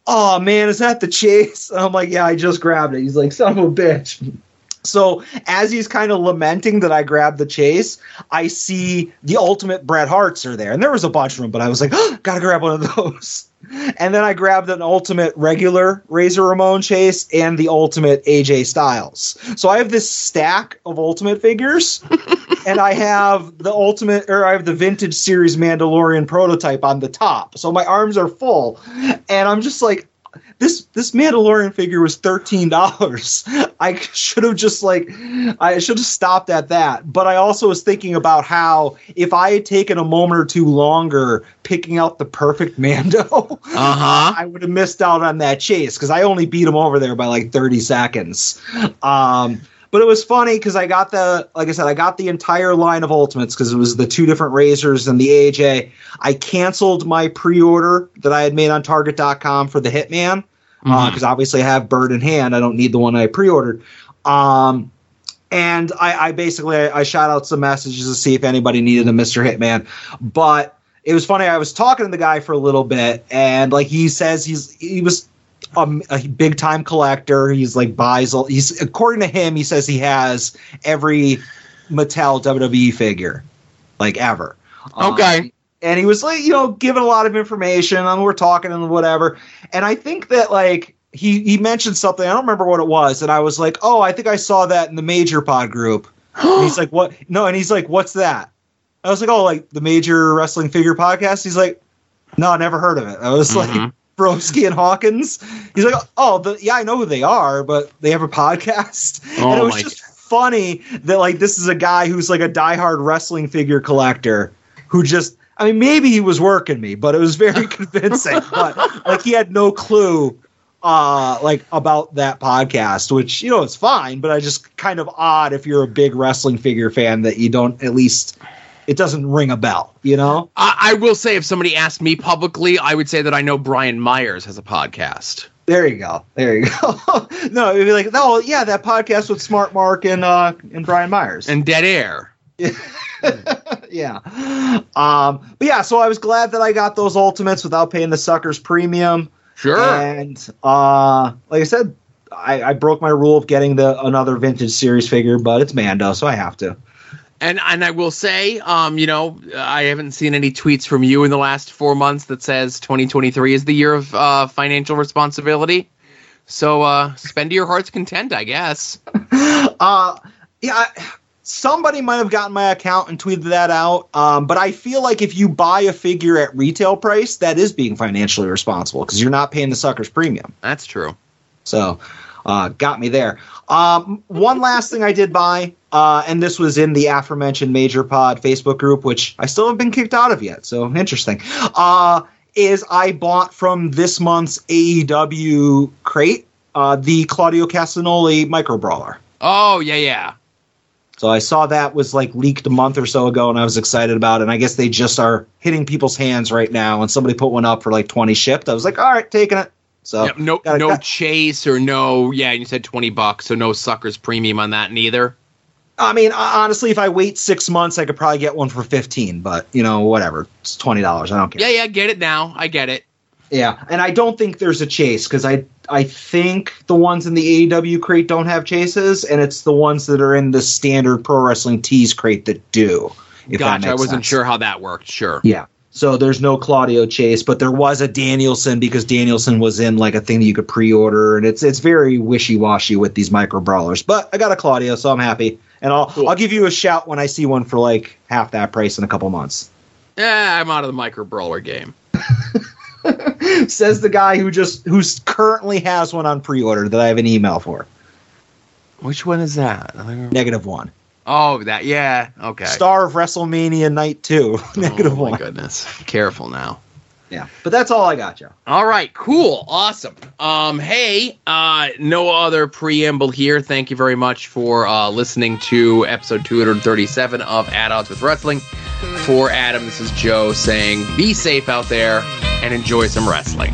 Oh man, is that the chase? And I'm like, Yeah, I just grabbed it. He's like, Son of a bitch. So as he's kind of lamenting that I grabbed the chase, I see the ultimate Bret Harts are there. And there was a bunch of them, but I was like, gotta grab one of those. And then I grabbed an ultimate regular Razor Ramon chase and the ultimate AJ Styles. So I have this stack of ultimate figures, and I have the ultimate, or I have the vintage series Mandalorian prototype on the top. So my arms are full, and I'm just like, this this Mandalorian figure was thirteen dollars. I should have just like I should have stopped at that. But I also was thinking about how if I had taken a moment or two longer picking out the perfect Mando,
Uh-huh.
I would have missed out on that chase because I only beat him over there by like thirty seconds. Um, but it was funny because I got the like I said I got the entire line of ultimates because it was the two different razors and the AJ. I canceled my pre-order that I had made on Target.com for the Hitman because obviously I have Bird in hand. I don't need the one I pre-ordered. Um, and I, I basically I, I shot out some messages to see if anybody needed a Mr. Hitman, but it was funny. I was talking to the guy for a little bit, and like he says he's he was um, a big time collector. He's like buys. all- He's according to him, he says he has every Mattel WWE figure, like ever.
Okay.
Um, and he was like, you know, giving a lot of information. And we're talking and whatever. And I think that like he he mentioned something. I don't remember what it was. And I was like, oh, I think I saw that in the Major Pod group. and he's like, what? No. And he's like, what's that? I was like, oh, like the Major Wrestling Figure Podcast. He's like, no, I never heard of it. I was like, Broski and Hawkins. He's like, oh, the, yeah, I know who they are, but they have a podcast.
Oh
and it was
my
just funny that like this is a guy who's like a diehard wrestling figure collector who just. I mean, maybe he was working me, but it was very convincing. but like, he had no clue, uh, like about that podcast, which you know it's fine. But I just kind of odd if you're a big wrestling figure fan that you don't at least it doesn't ring a bell, you know.
I, I will say, if somebody asked me publicly, I would say that I know Brian Myers has a podcast.
There you go. There you go. no, it'd be like, oh yeah, that podcast with Smart Mark and uh and Brian Myers
and Dead Air.
yeah. Um, but yeah, so I was glad that I got those ultimates without paying the suckers premium.
Sure.
And uh, like I said, I, I broke my rule of getting the another vintage series figure, but it's Mando, so I have to.
And and I will say, um, you know, I haven't seen any tweets from you in the last four months that says 2023 is the year of uh, financial responsibility. So uh, spend to your heart's content, I guess.
Uh, yeah, somebody might have gotten my account and tweeted that out. Um, but I feel like if you buy a figure at retail price, that is being financially responsible because you're not paying the suckers premium.
That's true.
So, uh, got me there. Um, one last thing I did buy, uh, and this was in the aforementioned Major Pod Facebook group, which I still haven't been kicked out of yet. So interesting. Uh, is I bought from this month's AEW crate uh, the Claudio Castagnoli micro brawler.
Oh yeah, yeah.
So I saw that was like leaked a month or so ago, and I was excited about it. And I guess they just are hitting people's hands right now. And somebody put one up for like twenty shipped. I was like, all right, taking it. So
no
gotta-
no
got-
chase or no yeah, you said 20 bucks, so no suckers premium on that neither.
I mean, honestly, if I wait six months, I could probably get one for fifteen. But you know, whatever. It's twenty dollars. I don't care.
Yeah, yeah, get it now. I get it.
Yeah, and I don't think there's a chase because I I think the ones in the AEW crate don't have chases, and it's the ones that are in the standard pro wrestling tees crate that do.
Gotcha. I wasn't
sense.
sure how that worked. Sure.
Yeah. So there's no Claudio Chase, but there was a Danielson because Danielson was in like a thing that you could pre-order, and it's it's very wishy-washy with these micro brawlers. But I got a Claudio, so I'm happy, and I'll I'll give you a shout when I see one for like half that price in a couple months.
Yeah, I'm out of the micro brawler game.
Says the guy who just who's currently has one on pre-order that I have an email for.
Which one is that?
Negative one.
Oh, that yeah. Okay.
Star of WrestleMania Night Two. Oh Negative
oh, my
one.
goodness. Careful now.
Yeah, but that's all I got, Joe.
All right, cool, awesome. Um, hey, uh, no other preamble here. Thank you very much for uh, listening to episode 237 of At Odds with Wrestling. For Adam, this is Joe saying, be safe out there and enjoy some wrestling.